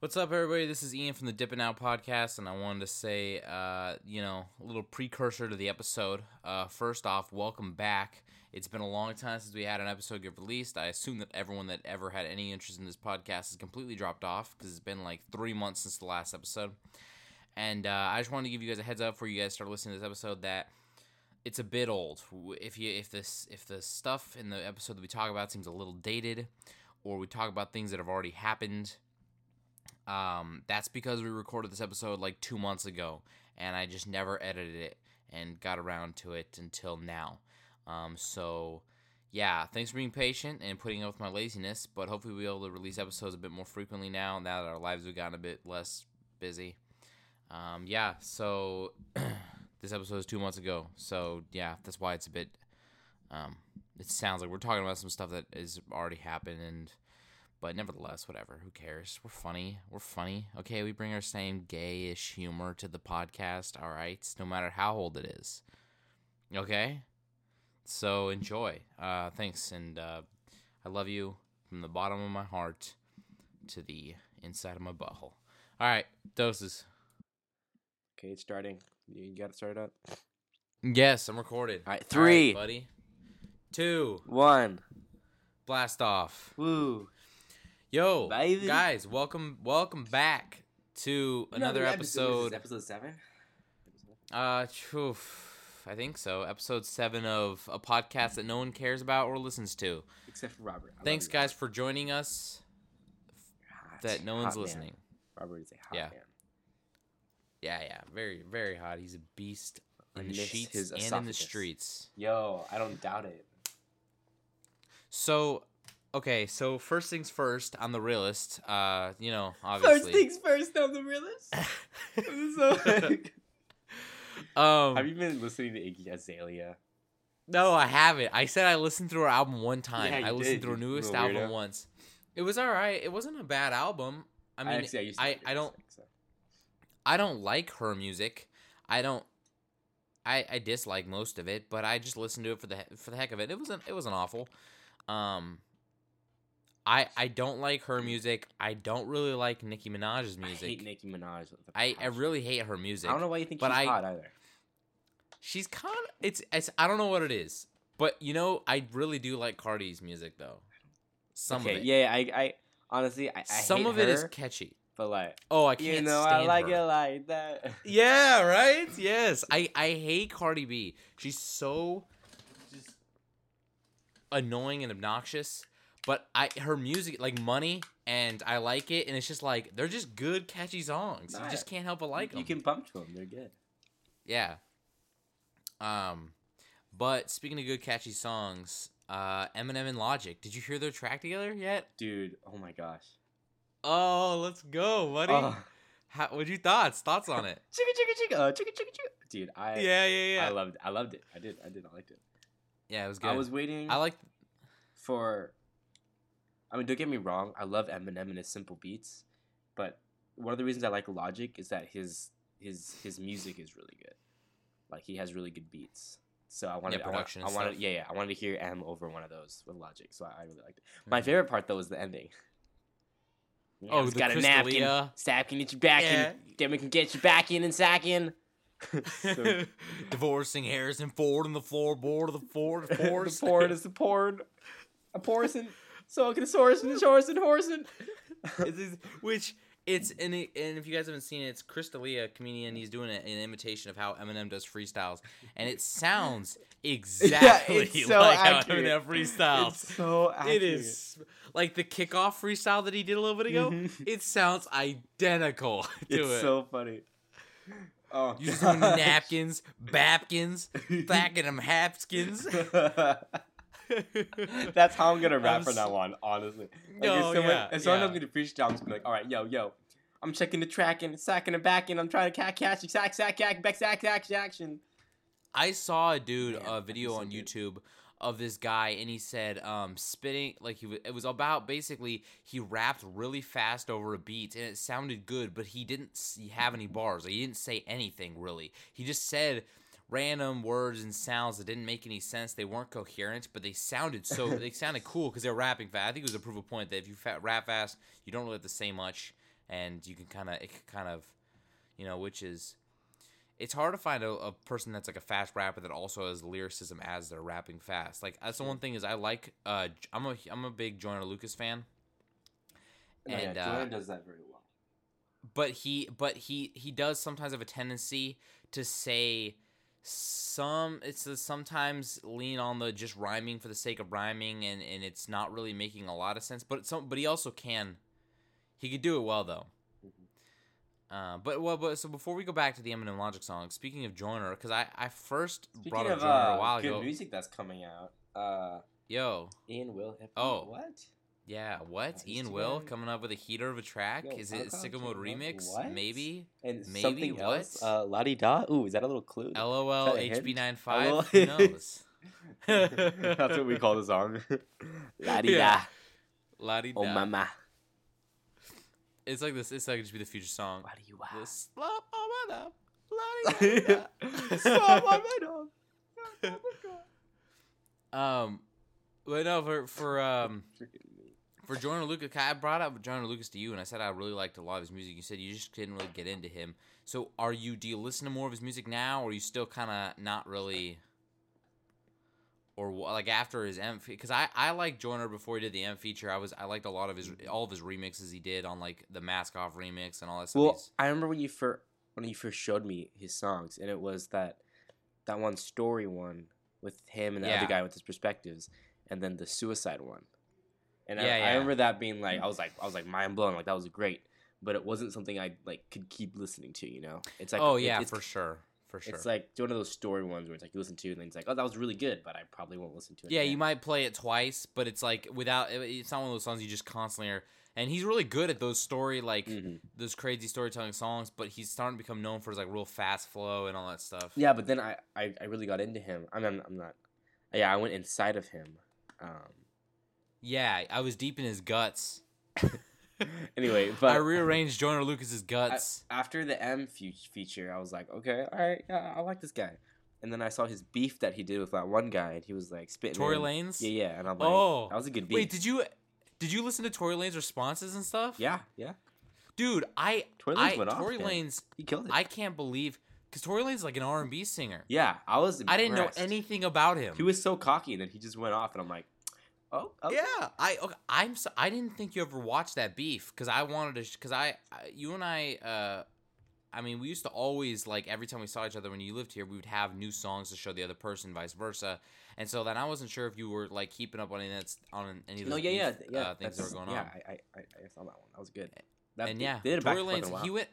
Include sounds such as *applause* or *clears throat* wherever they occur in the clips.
What's up, everybody? This is Ian from the Dippin' Out podcast, and I wanted to say, uh, you know, a little precursor to the episode. Uh, first off, welcome back. It's been a long time since we had an episode get released. I assume that everyone that ever had any interest in this podcast has completely dropped off because it's been like three months since the last episode. And uh, I just wanted to give you guys a heads up before you guys start listening to this episode that it's a bit old. If you if this if the stuff in the episode that we talk about seems a little dated, or we talk about things that have already happened um, that's because we recorded this episode like two months ago, and I just never edited it and got around to it until now. Um, so, yeah, thanks for being patient and putting up with my laziness, but hopefully we'll be able to release episodes a bit more frequently now, now that our lives have gotten a bit less busy. Um, yeah, so *clears throat* this episode is two months ago, so yeah, that's why it's a bit. Um, it sounds like we're talking about some stuff that has already happened and but nevertheless, whatever. Who cares? We're funny. We're funny. Okay, we bring our same gayish humor to the podcast. All right, no matter how old it is. Okay, so enjoy. Uh, thanks, and uh, I love you from the bottom of my heart to the inside of my butthole. All right, doses. Okay, it's starting. You got it started up. Yes, I'm recorded. All right, three, All right, buddy. Two. One. Blast off. Woo. Yo, Baby. guys, welcome, welcome back to another episode. episode seven. Uh, oof, I think so. Episode seven of a podcast that no one cares about or listens to. Except for Robert. I Thanks, guys, for joining us. Hot, That no one's man. listening. Robert is a hot Yeah. man. Yeah, yeah, very, very hot. He's a beast I in the sheets and in the streets. Yo, I don't doubt it. So, okay, so first things first. I'm the realist. Uh, you know, obviously. first, things I'm the realist. so, *laughs* um, have you been listening to Iggy Azalea? No, I haven't. I said I listened through her album one time. Yeah, you I listened did, through her newest album weirdo. once. It was all right. It wasn't a bad album. I mean, actually, I, used to I, I don't so. I don't like her music. I don't. I, I dislike most of it, but I just listened to it for the for the heck of it. It wasn't it wasn't awful. Um, I I don't like her music. I don't really like Nicki Minaj's I music. hate Nicki Minaj. I, I really hate her music. I don't know why you think but she's I- hot either. She's kind of it's, it's I don't know what it is, but you know I really do like Cardi's music though. Some okay, of it. yeah, I, I honestly, I, I Some of it is her, catchy. but like, Oh, I can't you know, I like her. it like that. *laughs* Yeah, right. Yes, I I hate Cardi B. She's so just annoying and obnoxious. But I her music like Money and I like it, and it's just like they're just good, catchy songs. You just can't help but like them. you can bump to them; they're good. Yeah. Um, but speaking of good, catchy songs, uh, Eminem and Logic. Did you hear their track together yet? Dude, oh my gosh. Oh, let's go, buddy. Oh, How, what you thoughts? Thoughts on it? *laughs* chicka chicka chicka, uh, chicka chicka chicka. Dude, I yeah, yeah, yeah. I loved I loved it. I did I did I liked it. yeah, it was good. I was waiting I like. for. I mean, don't get me wrong. I love Eminem and his simple beats, but one of the reasons I like Logic is that his his his music is really good. Like he has really good beats. So I wanted Yeah, I wa- I, wanted yeah yeah I wanted to hear M over one of those with Logic. So I, I really liked it. My Mhm. favorite part though was the ending. Oh, it's the got a napkin. Sap can get you back Yeah. in. Then we can get you back in and sack in. *laughs* So- Divorcing Harrison Ford on the floorboard of the Ford *laughs* the force. porn is *laughs* the porn. A porcin. So can a source and a horse and. It's- it's- which it's and, it, and if you guys haven't seen it, it's Chris D'Elia, a comedian. He's doing it an imitation of how Eminem does freestyles, and it sounds *laughs* exactly it's so like accurate. how Eminem freestyles. It's so accurate. It is like the kickoff freestyle that he did a little bit ago. Mhm. It sounds identical *laughs* to it. It's it. so funny. Oh, You're *laughs* napkins, bapkins, backing them hapskins. *laughs* That's how I'm gonna rap I'm from now so- on, honestly. Like, No, if someone, yeah, if someone yeah. I'm gonna freestyle, I'm just gonna be like, all right, yo, yo, I'm checking the track and sacking the back and I'm trying to catch, catch, sack, sack, sack, back, sack, sack, action. I saw a dude Man, a video on good. YouTube of this guy and he said um spitting like he was, it was about basically he rapped really fast over a beat and it sounded good but he didn't have any bars like, he didn't say anything really he just said random words and sounds that didn't make any sense they weren't coherent but they sounded so *laughs* they sounded cool because they were rapping fast i think it was a proof of point that if you fa- rap fast you don't really have to say much and you can kind of it can kind of, you know, which is. It's hard to find a, a person that's like a fast rapper that also has lyricism as they're rapping fast. Like that's the one thing is I like. Uh, I'm a I'm a big Joyner Lucas fan. No, And, yeah, uh, Joyner does that very well. but he but he he does sometimes have a tendency to say some it's a, sometimes lean on the just rhyming for the sake of rhyming and and it's not really making a lot of sense but some but he also can he could do it well though Mhm. uh, but well, but so before we go back to the Eminem Logic song, speaking of Joyner, because I, I first Speaking brought up of Joyner uh, a while good ago. music that's coming out, uh, Yo, Ian Will Oh. what? Yeah, what? Ian Will Instagram. coming up with a heater of a track? Yo, Is it Sicko Mode remix? what? Maybe. And Maybe, something what? else. Uh, La Di Da. Ooh, is that a little clue? LOL Is that a hint? HB95. Who knows? *laughs* That's what we call the song. *laughs* La Di Da. Yeah. La di Oh mama. It's like this. It's like just be the future song. La Di Wa. The slap on my la-di-da-da. Stop, I made 'em. Um, but no, for for um. *laughs* for Joyner Lucas, I brought up Joyner Lucas to you, and I said I really liked a lot of his music. You said you just didn't really get into him. So, are you? Do you listen to more of his music now, or are you still kind of not really? Or like after his M, because I I like Joyner before he did the M feature. I was I liked a lot of his all of his remixes he did on like the Mask Off remix and all that stuff. Well, He's- I remember when you first when you first showed me his songs, and it was that that one story one with him and the Yeah. other guy with his perspectives, and then the suicide one. And I, Yeah, I remember that being like I was like I was like mind blown, like that was great, but it wasn't something I like could keep listening to. You know, it's like oh it- yeah, for sure, for sure. It's like one of those story ones where it's like you listen to it and then it's like oh that was really good, but I probably won't listen to it. Yeah, again. you might play it twice, but it's like without. It's not one of those songs you just constantly are. And he's really good at those story like Mhm. those crazy storytelling songs, but he's starting to become known for his like real fast flow and all that stuff. Yeah, but then I, I, I really got into him. I mean, I'm, I'm not. Yeah, I went inside of him. Um, Yeah, I was deep in his guts. *laughs* anyway, *laughs* but I rearranged Joyner Lucas's guts. after the M fe- feature, I was like, okay, all right, yeah, I like this guy. And then I saw his beef that he did with that one guy, and he was like spitting. Tory in. Lanez. Yeah, yeah, and I'm like, Oh. that was a good beef. Wait, did you did you listen to Tory Lanez responses and stuff? yeah, yeah, dude, I Tory Lanez I went off. Tory man. Lanez he killed it. I can't believe because Tory Lanez like an R and B singer. yeah, I was. I didn't know anything about him. He was so cocky, and then he just went off, and I'm like, oh, okay. Yeah, I okay, I'm so, I didn't think you ever watched that beef because I wanted to because I, I you and I uh I mean we used to always like every time we saw each other when you lived here we would have new songs to show the other person vice versa and so then I wasn't sure if you were like keeping up on any that's on any of the No, yeah, yeah, yeah. uh, things that were going yeah, on yeah I, I, I saw that one. That was good. That, and yeah did Tory a Lanez he went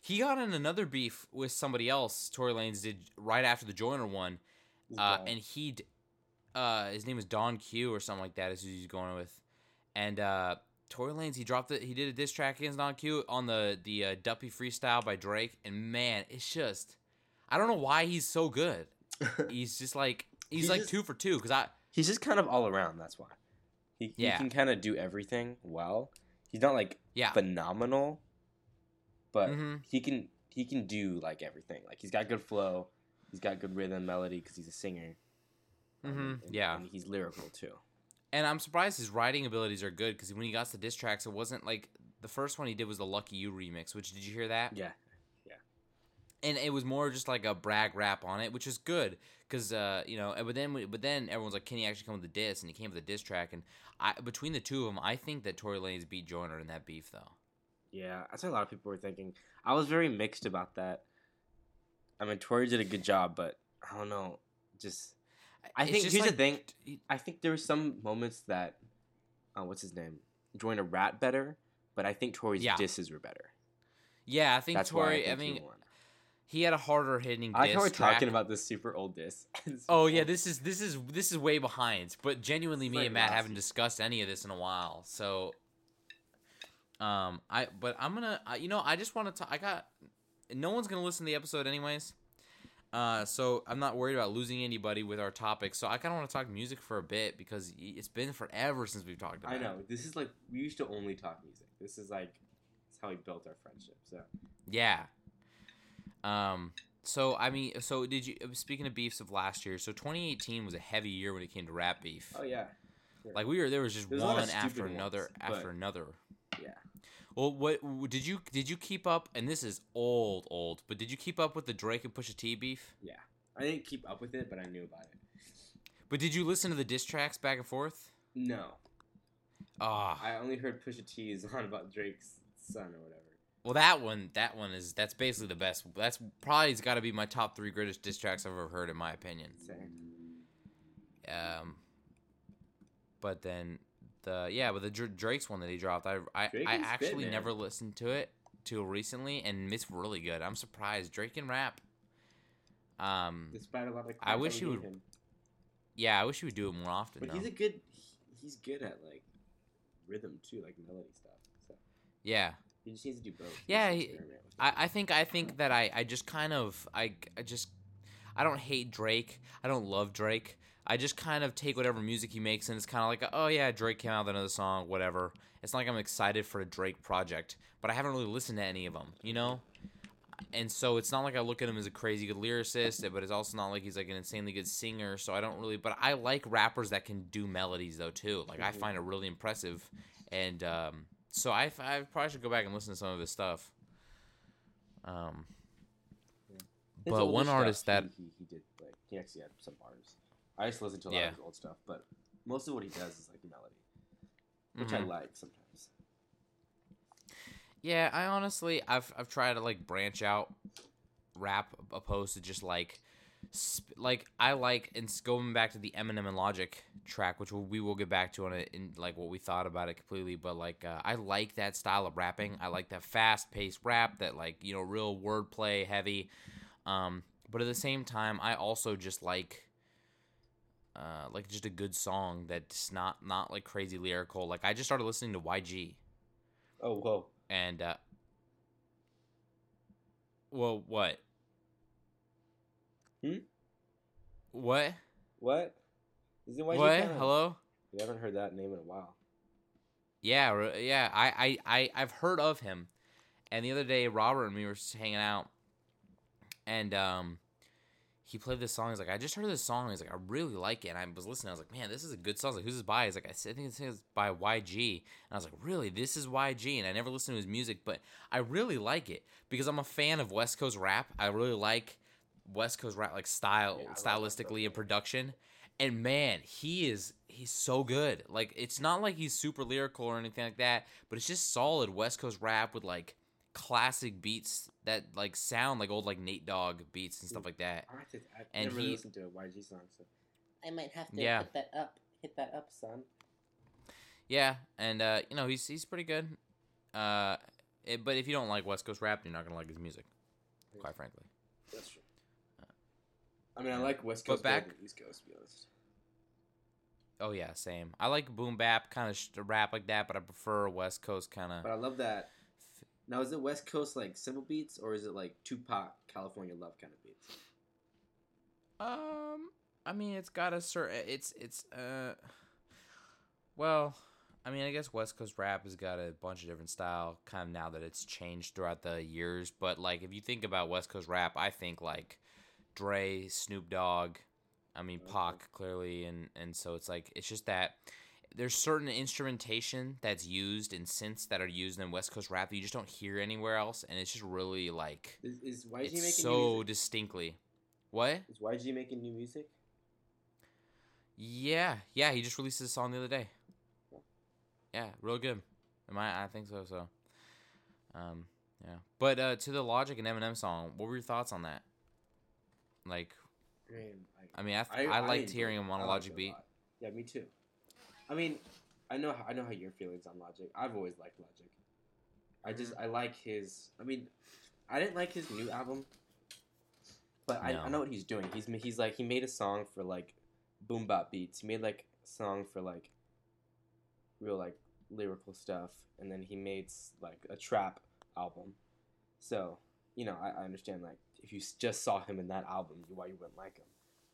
he got in another beef with somebody else Tory Lanez did right after the Joyner one uh, and he, uh, his name was Don Q or something like that. Is who he's going with, and uh, Tory Lanez he dropped it. He did a diss track against Don Q on the the uh, Duppy freestyle by Drake, and man, it's just, I don't know why he's so good. *laughs* He's just like he's, He's like just- two for two because I He's just kind of all around. That's why. He, he Yeah. can kind of do everything well. He's not like yeah phenomenal, but Mhm. he can he can do like everything. Like he's got good flow. He's got good rhythm, melody because he's a singer. Mhm, and- yeah. and he's lyrical too. and I'm surprised his writing abilities are good because when he got to the diss tracks, it wasn't like the first one he did was the Lucky You remix. Which did you hear that? Yeah, yeah. and it was more just like a brag rap on it, which is good because uh, you know. But then, but then everyone's like, "Can he actually come with a diss?" And he came with a diss track. And I, between the two of them, I think that Tory Lanez beat Joyner in that beef, though. yeah. That's what a lot of people were thinking. I was very mixed about that. I mean, Tory did a good job, but I don't know. Just I think here's the thing. I think there were some moments that, uh, what's his name, Joyner rat better, but I think Tory's Yeah. disses were better. Yeah, I think That's why I, I, mean, won. he had a harder hitting. I like how we're track. talking about this super old diss. *laughs* Oh yeah, this is this is this is way behind. But genuinely, me Like and Matt last haven't discussed any of this in a while. So, um, I but I'm gonna, I, you know, I just want to. Talk I got. No one's gonna listen to the episode anyways. Uh, so I'm not worried about losing anybody with our topic. So I kind of want to talk music for a bit because it's been forever since we've talked about. It. I it. know. This is like we used to only talk music. This is like it's how we built our friendship. So Yeah. Um. So I mean, so did you? Speaking of beefs of last year, so 2018 was a heavy year when it came to rap beef. oh yeah, Like we were, there was just There's one after another ones, after another. yeah. Well, what did you did you keep up? And this is old, old. But did you keep up with the Drake and Pusha T beef? Yeah, I didn't keep up with it, but I knew about it. But did you listen to the diss tracks back and forth? No, Ah, I only heard Pusha T's *laughs* on about Drake's son or whatever. well, that one, that one is that's basically the best. That's probably has got to be my top three greatest diss tracks I've ever heard, in my opinion. Same. Um, but then the yeah, but the Dr- Drake's one that he dropped, I I, Drake I can spit, actually man. never listened to it till recently, and it's really good. I'm surprised Drake can rap. Um, Despite a lot of I wish he would him. yeah, I wish he would do it more often. But though. he's a good. He's good at like rhythm too, like melody stuff. So yeah, he just needs to do both. He Yeah, he- I. I think I think that I, I just kind of I, I just I don't hate Drake. I don't love Drake. I just kind of take whatever music he makes and it's kind of like oh yeah Drake came out with another song whatever. It's not like I'm excited for a Drake project, but I haven't really listened to any of them, you know. And so it's not like I look at him as a crazy good lyricist, but it's also not like he's like an insanely good singer. So I don't really. But I like rappers that can do melodies though too. Like I Mhm. find it really impressive, and um, so I, I probably should go back and listen to some of his stuff. Um, but one artist that he, he, he did like he actually had some bars. I just listen to a lot Yeah. of his old stuff, but most of what he does is like melody, which I mhm. like sometimes. Yeah, I honestly, I've I've tried to like branch out rap opposed to just like, sp- like I like and going back to the Eminem and Logic track, which we will get back to on it in like what we thought about it completely. But like, uh, I like that style of rapping. I like that fast paced rap, that like you know real wordplay heavy. Um, but at the same time, I also just like. Uh, like just a good song that's not not like crazy lyrical. Like I just started listening to YG, Oh whoa! and uh well what Hmm? what What? Is it YG what Khan? hello We haven't heard that name in a while. yeah yeah I, I i i've heard of him and the other day robert and me were just hanging out and um he played this song he's like i just heard this song he's like i really like it and i was listening i was like man this is a good song I like who's this by? He's like i think it's by yg and i was like really? This is yg and i never listened to his music but i really like it because i'm a fan of west coast rap. I really like west coast rap like style Yeah, I love West stylistically and production. And man he is he's so good. Like it's not like he's super lyrical or anything like that but it's just solid west coast rap with like classic beats that like sound like old like nate dogg beats and stuff like that I have to, I've And never he- listened to a YG song, so I might have to Yeah. hit that up. Hit that up, son. yeah and uh you know he's he's pretty good uh it, but if you don't like west coast rap you're not gonna like his music quite frankly That's true. I mean, I like West But Coast better back- than East Coast, to be honest. oh yeah same i like boom bap kind of sh- rap like that but i prefer west coast kind of But I love that. Now, is it West Coast like simple beats, or is it like Tupac, California Love kind of beats? Um, I mean, it's got a certain. It's it's uh. Well, I mean, I guess West Coast rap has got a bunch of different style. Kind of now that it's changed throughout the years, but like if you think about West Coast rap, I think like Dre, Snoop Dogg. I mean, Okay. Pac clearly, and and so it's like it's just that there's certain instrumentation that's used in synths that are used in West Coast rap that you just don't hear anywhere else, and it's just really like Is, is YG making so distinctly. What? Is YG making new music? Yeah, yeah, he just released a song the other day. Yeah, real good. Am I? I think so. So, um, yeah. But uh, to the Logic and Eminem song, what were your thoughts on that? Like, I mean, I, th- I, liked enjoyed hearing him on a Logic beat. lot. Yeah, me too. I mean, I know how, I know how your feelings on Logic. I've always liked Logic. I just Mm-hmm. I like his. I mean, I didn't like his new album, but I, I know what he's doing. He's he's like he made a song for like boom bap beats. He made like a song for like real like lyrical stuff, and then he made s- like a trap album. So you know, I, I understand like if you s- just saw him in that album, why you wouldn't like him.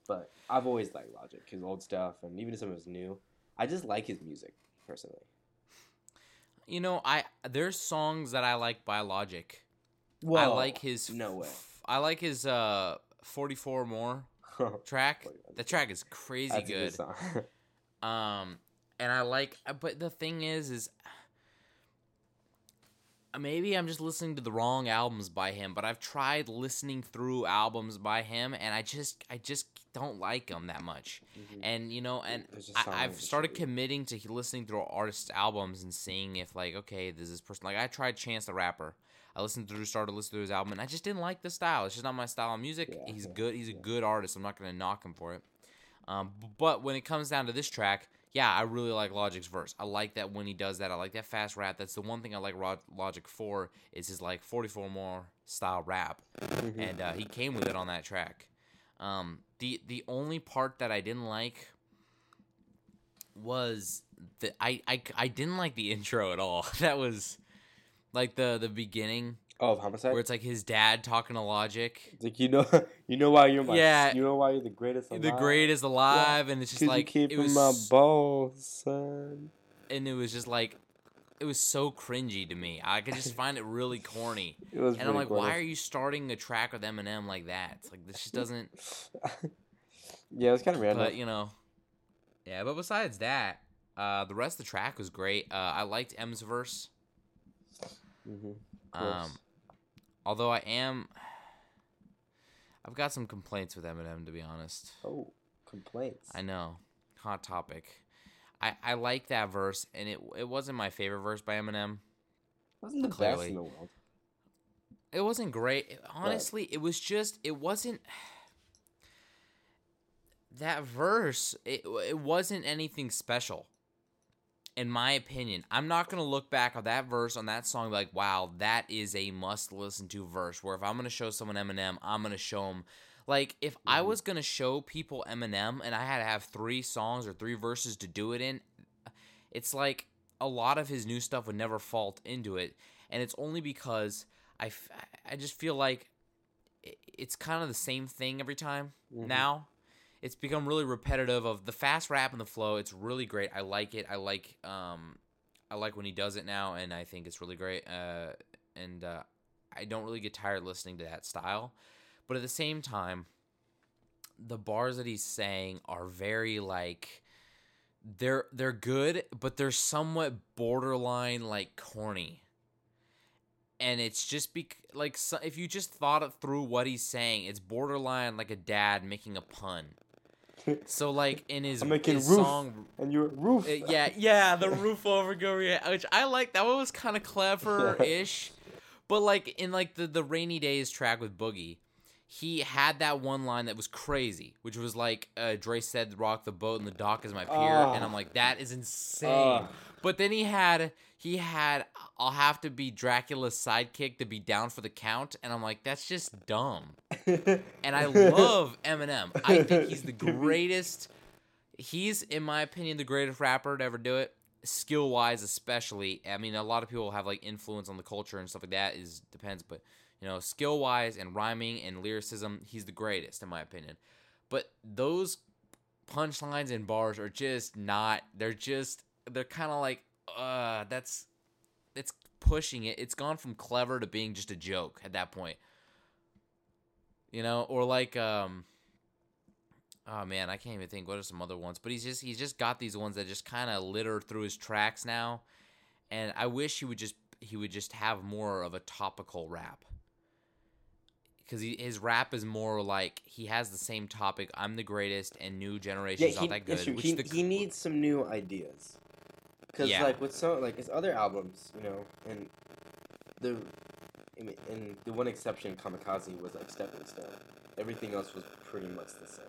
But I've always liked Logic, his old stuff, and even some of his new. I just like his music personally. You know, I there's songs that I like by Logic. I like his no way. I like his uh 44 more *laughs* track. The track is crazy That's good. song. *laughs* Um, and I like, but the thing is, is maybe I'm just listening to the wrong albums by him, but I've tried listening through albums by him, and I just I just don't like them that much. Mhm. And you know, and I, I've started committing to listening through artists' albums and seeing if like, okay, this person like? I tried Chance the Rapper. I listened through, started listening to his album, and I just didn't like the style. It's just not my style of music. Yeah, he's yeah, good. He's a good artist. I'm not gonna knock him for it. Um, but when it comes down to this track, yeah, I really like Logic's verse. I like that when he does that. I like that fast rap. That's the one thing I like Rod- Logic for is his like 44 more style rap, Mhm. and uh, he came with it on that track. Um, the the only part that I didn't like was the I, I I didn't like the *laughs* intro at all. *laughs* That was like the the beginning oh, of homicide. where it's like his dad talking to Logic. It's like you know, *laughs* you know why you're my, Yeah. you know why you're the greatest, The alive? greatest alive, and it's just like you keep it keep was, my balls, son. and it was just like it was so cringy to me. I could just *laughs* find it really corny. It was And I'm like, why are you starting a track with Eminem like that? It's like this just doesn't. *laughs* yeah, it was kind of random. But you know, yeah. But besides that, uh, the rest of the track was great. Uh, I liked M's verse. hmm Um, although I am, *sighs* I've got some complaints with Eminem to be honest. oh, complaints. I know, hot topic. I I like that verse, and it it wasn't my favorite verse by Eminem. wasn't the best in the world. It wasn't great. It- honestly, it was just it wasn't *sighs* that verse. It it wasn't anything special. In my opinion, I'm not gonna look back on that verse on that song like, "Wow, that is a must listen to verse." Where if I'm gonna show someone Eminem, I'm gonna show them. Like if I Mhm. was gonna show people Eminem and I had to have three songs or three verses to do it in, it's like a lot of his new stuff would never fall into it, and it's only because I, f- I just feel like it's kind of the same thing every time Mhm. now. It's become really repetitive of the fast rap and the flow. It's really great. I like it. I like um I like when he does it now and I think it's really great. Uh and uh I don't really get tired listening to that style. But at the same time, the bars that he's saying are very like they're they're good, but they're somewhat borderline like corny. And it's just be like if you just thought it through what he's saying, it's borderline like a dad making a pun. So like in his, *laughs* I'm making his roof. song, and you're roof. uh, yeah, *laughs* yeah, the roof over go, which I like. That one was kind of clever-ish, *laughs* but like in like the the rainy days track with Boogie, he had that one line that was crazy, which was like uh, Dre said, "Rock the boat and the dock is my pier," and I'm like, that is insane. Ah. But then he had he had I'll have to be Dracula's sidekick to be down for the count, and I'm like, that's just dumb. *laughs* And I love Eminem. I think he's the *laughs* greatest. He's, in my opinion, the greatest rapper to ever do it. Skill wise, especially. I mean, a lot of people have like influence on the culture and stuff like that. Is depends, but you know, skill wise and rhyming and lyricism, he's the greatest in my opinion. But those punchlines and bars are just not. They're just. They're kind of like, uh, that's. It's pushing it. It's gone from clever to being just a joke at that point you know or like um oh man i can't even think what are some other ones but he's just he's just got these ones that just kind of litter through his tracks now and i wish he would just he would just have more of a topical rap because his rap is more like he has the same topic i'm the greatest and new generation's yeah, not that good he, the, he needs some new ideas. Because Yeah. like with some like his other albums, you know, and the I mean, and the one exception, Kamikaze, was like stepping stone. Everything else was pretty much the same.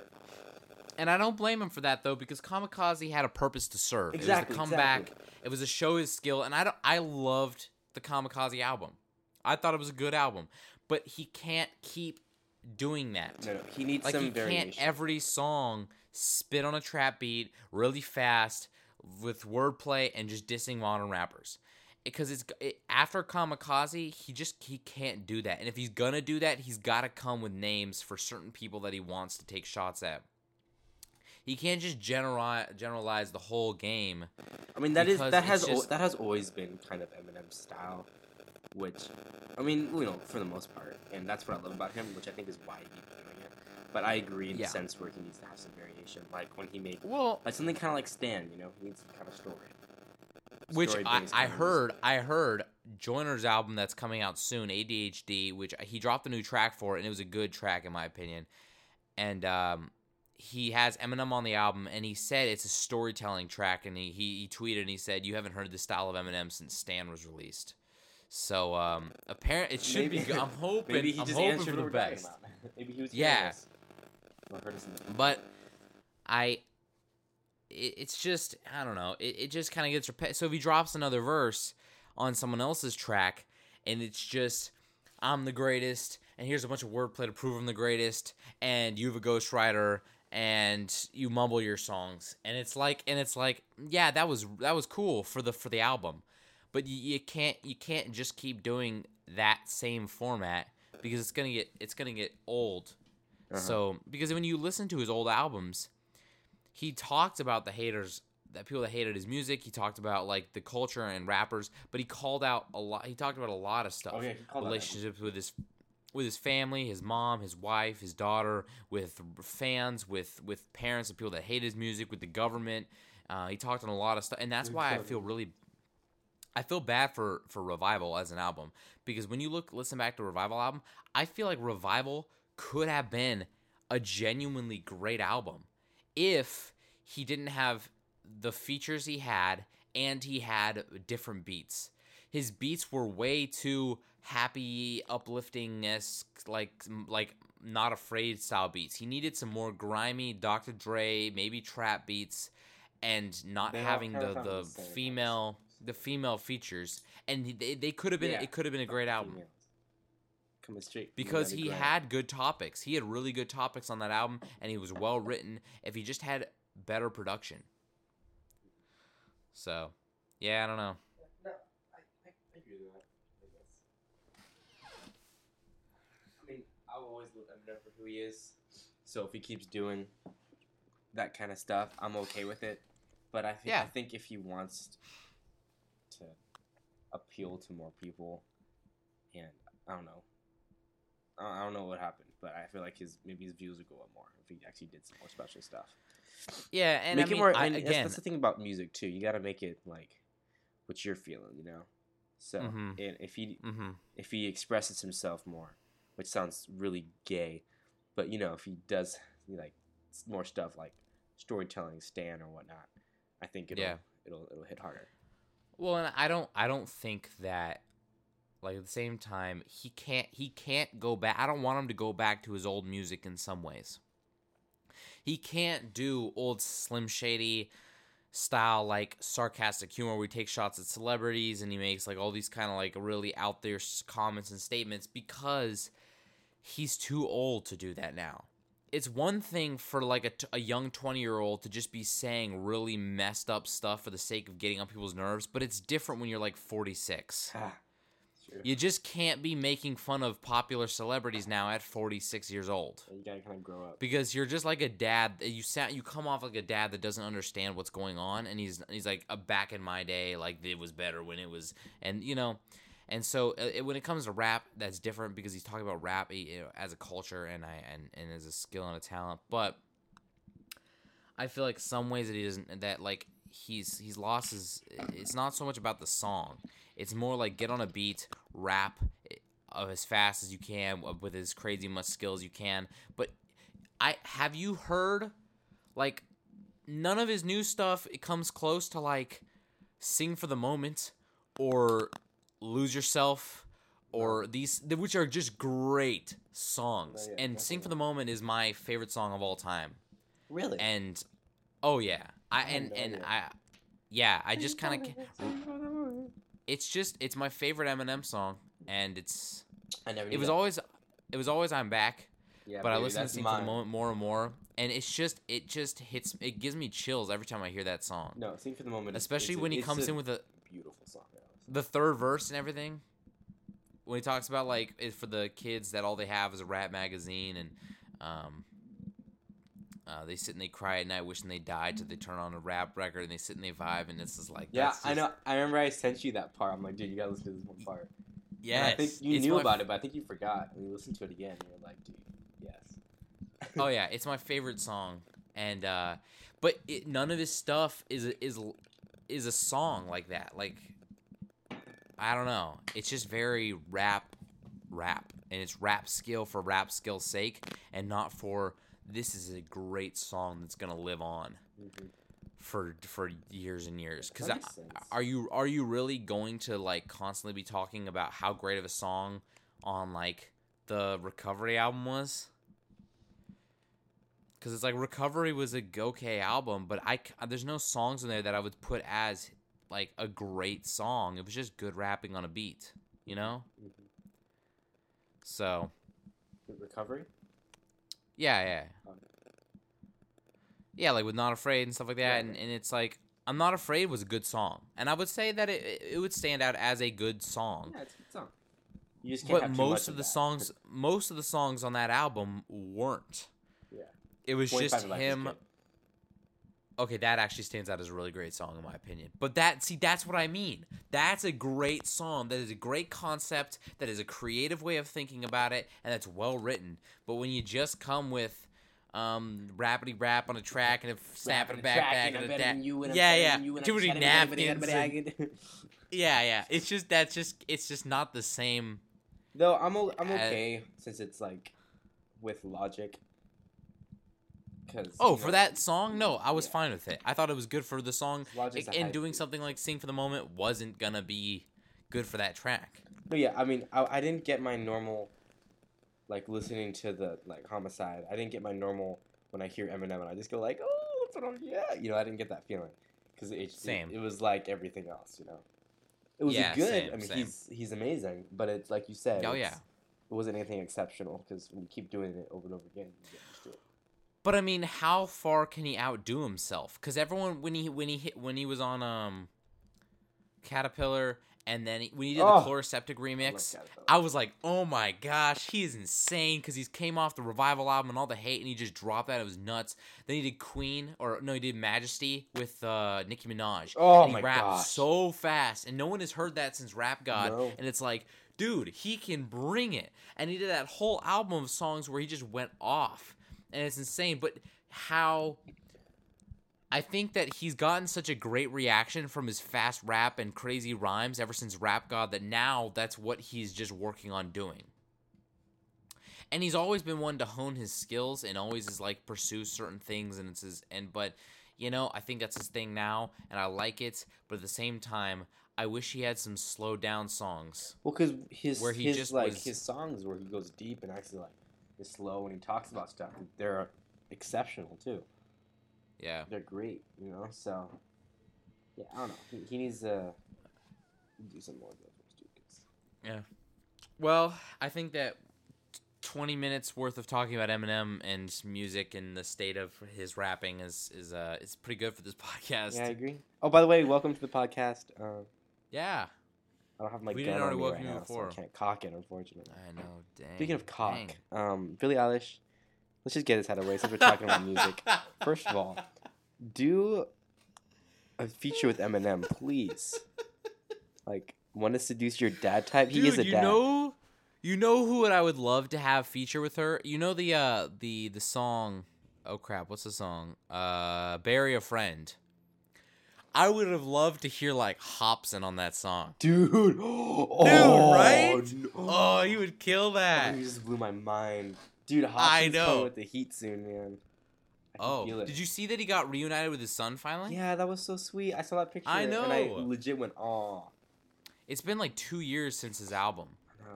And I don't blame him for that though, because Kamikaze had a purpose to serve. Exactly, It was a comeback. exactly. It was to show his skill, and I don't. I loved the Kamikaze album. I thought it was a good album, but he can't keep doing that. No, no, he needs like some he variation. can't every song spit on a trap beat really fast with wordplay and just dissing modern rappers. Because it's it, after Kamikaze, he just he can't do that. And if he's gonna do that, he's got to come with names for certain people that he wants to take shots at. He can't just generalize generalize the whole game. I mean, that is that has al- just- that has always been kind of Eminem's style, which, I mean, you know, for the most part, and that's what I love about him, which I think is why he keeps doing it. But I agree in Yeah. the sense where he needs to have some variation, like when he made Well, like something kind of like Stan, you know, he needs some kind of story. which I, I kind of music. heard I heard Joyner's album that's coming out soon, ADHD, which he dropped a new track for, and it was a good track in my opinion. And um, he has Eminem on the album, and he said it's a storytelling track. And he, he, he tweeted and he said, "You haven't heard the style of Eminem since Stan was released." So um, apparently it should Maybe- be. Good. I'm *laughs* hoping. Maybe he I'm just hoping answered for the best. *laughs* Maybe he was Yeah. curious. Or heard us in the- but I, it, it's just I don't know. It, it just kind of gets repetitive. So if he drops another verse on someone else's track, and it's just I'm the greatest, and here's a bunch of wordplay to prove I'm the greatest, and you have a ghostwriter, and you mumble your songs, and it's like, and it's like, yeah, that was that was cool for the for the album, but you, you can't you can't just keep doing that same format because it's gonna get it's gonna get old. Uh-huh. So because when you listen to his old albums, he talked about the haters, that people that hated his music. He talked about like the culture and rappers, but he called out a lot. He talked about a lot of stuff, Oh, yeah, relationships with his with his family, his mom, his wife, his daughter, with fans, with with parents and people that hate his music, with the government. Uh, he talked on a lot of stuff, and that's why I feel really. I feel bad for for Revival as an album because when you look listen back to Revival album, I feel like Revival could have been a genuinely great album if he didn't have the features he had and he had different beats. His beats were way too happy, upliftingness, like like not afraid style beats. He needed some more grimy Dr. Dre, maybe trap beats, and not They having the the the female the female features. And they, they could have been Yeah. it could have been a great album Females. Coming straight. because he underground. had good topics. He had really good topics on that album, and he was well written. If he just had better production, so yeah, I don't know. No, I, I, I agree with that. I guess. I mean, I'll always love Eminem for who he is. So if he keeps doing that kind of stuff, I'm okay with it. But I think Yeah. I think if he wants to appeal to more people, and I don't know, I don't know what happened, but I feel like his maybe his views would go up more if he actually did some more special stuff. Yeah, and make I it mean, more. I, and that's- again, that's the thing about music too. You got to make it like what you're feeling, you know. So, Mhm. and if he hmm if he expresses himself more, which sounds really gay, but you know, if he does like more stuff like storytelling, Stan or whatnot, I think it'll Yeah. it'll it'll hit harder. Well, and I don't, I don't think that. Like at the same time, he can't, he can't go back. I don't want him to go back to his old music in some ways. He can't do old Slim Shady style like sarcastic humor where he takes shots at celebrities and he makes like all these kind of like really out there comments and statements because he's too old to do that now. It's one thing for like a, t- a young 20 year old to just be saying really messed up stuff for the sake of getting on people's nerves, but it's different when you're like 46. Ah. You just can't be making fun of popular celebrities now at 46 years old You gotta kind of grow up. because you're just like a dad you sound you come off like a dad that doesn't understand what's going on and he's he's like a back in my day like it was better when it was and you know and so uh, it, when it comes to rap that's different because he's talking about rap you know, as a culture and I and, and as a skill and a talent but I feel like some ways that he doesn't that like he's he's lost his it's not so much about the song. It's more like get on a beat rap uh, as fast as you can with as crazy much skill as you can. But I have you heard like none of his new stuff it comes close to like sing for the moment or lose yourself or these which are just great songs. Oh, yeah, and sing for the moment is my favorite song of all time. Really? and oh yeah i and no and i yeah i just kind of it's just it's my favorite eminem song and it's I never. it was that. always it was always i'm back Yeah, but I listen to that's Sing for the. Moment more and more, and it's just it just hits it gives me chills every time I hear that song. No, sing for the moment. Especially it's a- when he comes a in with a, beautiful song. man. the third verse and everything. When he talks about like it, for the kids that all they have is a rap magazine and um, uh, they sit and they cry at night wishing they died till they turn on a rap record and they sit and they vibe and this is like Yeah, that's I know. I remember I sent you that part. I'm like, dude, you gotta listen to this one part. Yes, I think you knew about it, but I think you forgot. And you listened to it again, and you're like, dude, yes. oh *laughs* yeah, it's my favorite song, and uh, but it, none of his stuff is is is a song like that. Like I don't know. It's just very rap, rap, and it's rap skill for rap skill's sake, and not for this is a great song that's gonna live on Mhm. for for years and years. Because That makes sense. are you are you really going to like constantly be talking about how great of a song on like the Recovery album was? Because it's like Recovery was a okay album, but I there's no songs in there that I would put as like a great song. It was just good rapping on a beat, you know. Mhm. So Recovery. Yeah, yeah, Um, yeah, like with Not Afraid and stuff like that, Right, and, right. and it's like I'm Not Afraid was a good song, and I would say that it it would stand out as a good song. Yeah, it's a good song. You just can't But have most much of the songs, most of the songs on that album weren't. Yeah. It was just him. Okay, that actually stands out as a really great song in my opinion. But that see that's what I mean. That's a great song. That is a great concept. That is a creative way of thinking about it and that's well written. But when you just come with um rapidy rap on a track and a snapping Rapping back track, and and a da- you, and yeah yeah and too many napkins and- *laughs* yeah yeah it's just that's just it's just not the same Though I'm o- I'm okay since it's like with logic. Cause oh for know, that song no i was Yeah. fine with it i thought it was good for the song Logic's and doing something like sing for the moment wasn't gonna be good for that track But yeah, I mean, I, I didn't get my normal, like listening to the like homicide. I didn't get my normal when I hear Eminem and I just go like, oh, put on yeah, you know, I didn't get that feeling because it, it Same. It, was like everything else, you know. It was Yeah, good. same, I mean, same. he's he's amazing, but it's like you said. Oh, yeah. It wasn't anything exceptional because when you keep doing it over and over again, you get used to it. But I mean, how far can he outdo himself? Because everyone, when he when he hit when he was on um Caterpillar, and then he, when he did Oh, the Chloraseptic remix, Caterpillar. I was like, oh my gosh, he is insane. Because he came off the revival album and all the hate, and he just dropped that. It was nuts. Then he did Queen, or no, he did Majesty with uh, Nicki Minaj. Oh and he my rapped gosh. so fast, and no one has heard that since Rap God. No. And it's like, dude, he can bring it. And he did that whole album of songs where he just went off, and it's insane. But how? I think that he's gotten such a great reaction from his fast rap and crazy rhymes ever since Rap God that now that's what he's just working on doing. And he's always been one to hone his skills and always is like pursue certain things and it's his and but you know, I think that's his thing now and I like it, but at the same time, I wish he had some slow down songs. Well, because his Where he his just like was- his songs where he goes deep and actually like is slow and he talks about stuff, they're exceptional too. Yeah. They're great, you know. So yeah, I don't know. He, he needs to do some more of those. 'cause- Well, I think that 20 minutes worth of talking about Eminem and music and the state of his rapping is is uh is pretty good for this *laughs* podcast. Yeah, I agree. Oh, by the way, welcome to the podcast. Uh, Yeah. I don't have my We gun didn't already on me welcome right you now, before. so I can't cock it, unfortunately. I know. Dang. Speaking of cock, dang. um, Billie Eilish. Let's just get this out of the way since we're talking about music. *laughs* First of all, do a feature with Eminem, please. Like, want to seduce your dad type? He Dude, is a you dad. know, you know who I would love to have feature with her. You know the uh the the song. Oh crap! What's the song? Uh, bury a friend. I would have loved to hear like Hopsin on that song. Dude, *gasps* oh, right? no. Oh, he would kill Oh, that. you just blew my mind, dude. I Hopsin's know. coming with the heat soon, man. Oh, did you see that he got reunited with his son finally? Yeah, that was so sweet. I saw that picture. I know. And I legit went, oh. It's been like two years since his album,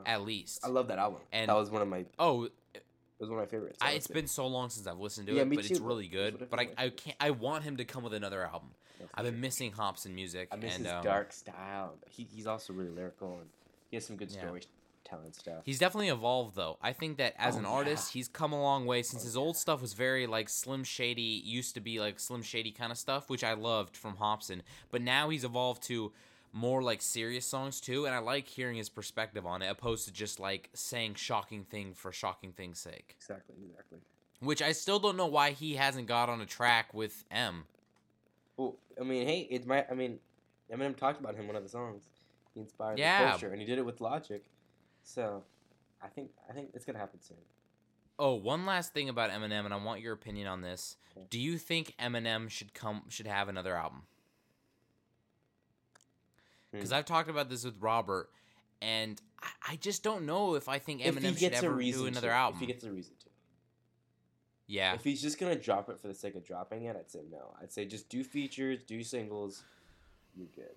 at least. I love that album. And- that was one of my. Oh. It oh, was one of my favorites. I, it's been so long since I've listened to Yeah, it, but too, it's really good. But I, I can't. I want him to come with another album. I've been missing Hopsin music. I miss and, his um, dark style. He, he's also really lyrical and he has some good Yeah. storytelling stuff. He's definitely evolved though. I think that as Oh, an yeah. artist, he's come a long way since Oh, his old yeah. stuff was very like Slim Shady used to be like Slim Shady kind of stuff, which I loved from Hopsin. But now he's evolved to more like serious songs too, and I like hearing his perspective on it, opposed to just like saying shocking thing for shocking thing's sake. exactly, exactly. Which I still don't know why he hasn't got on a track with M. Well, I mean, hey, it might. I mean, Eminem talked about him in one of the songs. He inspired Yeah. the culture, and he did it with Logic. So, I think I think it's gonna happen soon. Oh, one last thing about Eminem, and I want your opinion on this. Okay. Do you think Eminem should come should have another album? Hmm. because I've talked about this with Robert, and I, I just don't know if I think Eminem should ever do another to, album. if he gets a reason to. Yeah, If he's just gonna drop it for the sake of dropping it, I'd say no. I'd say just do features, do singles. You're good.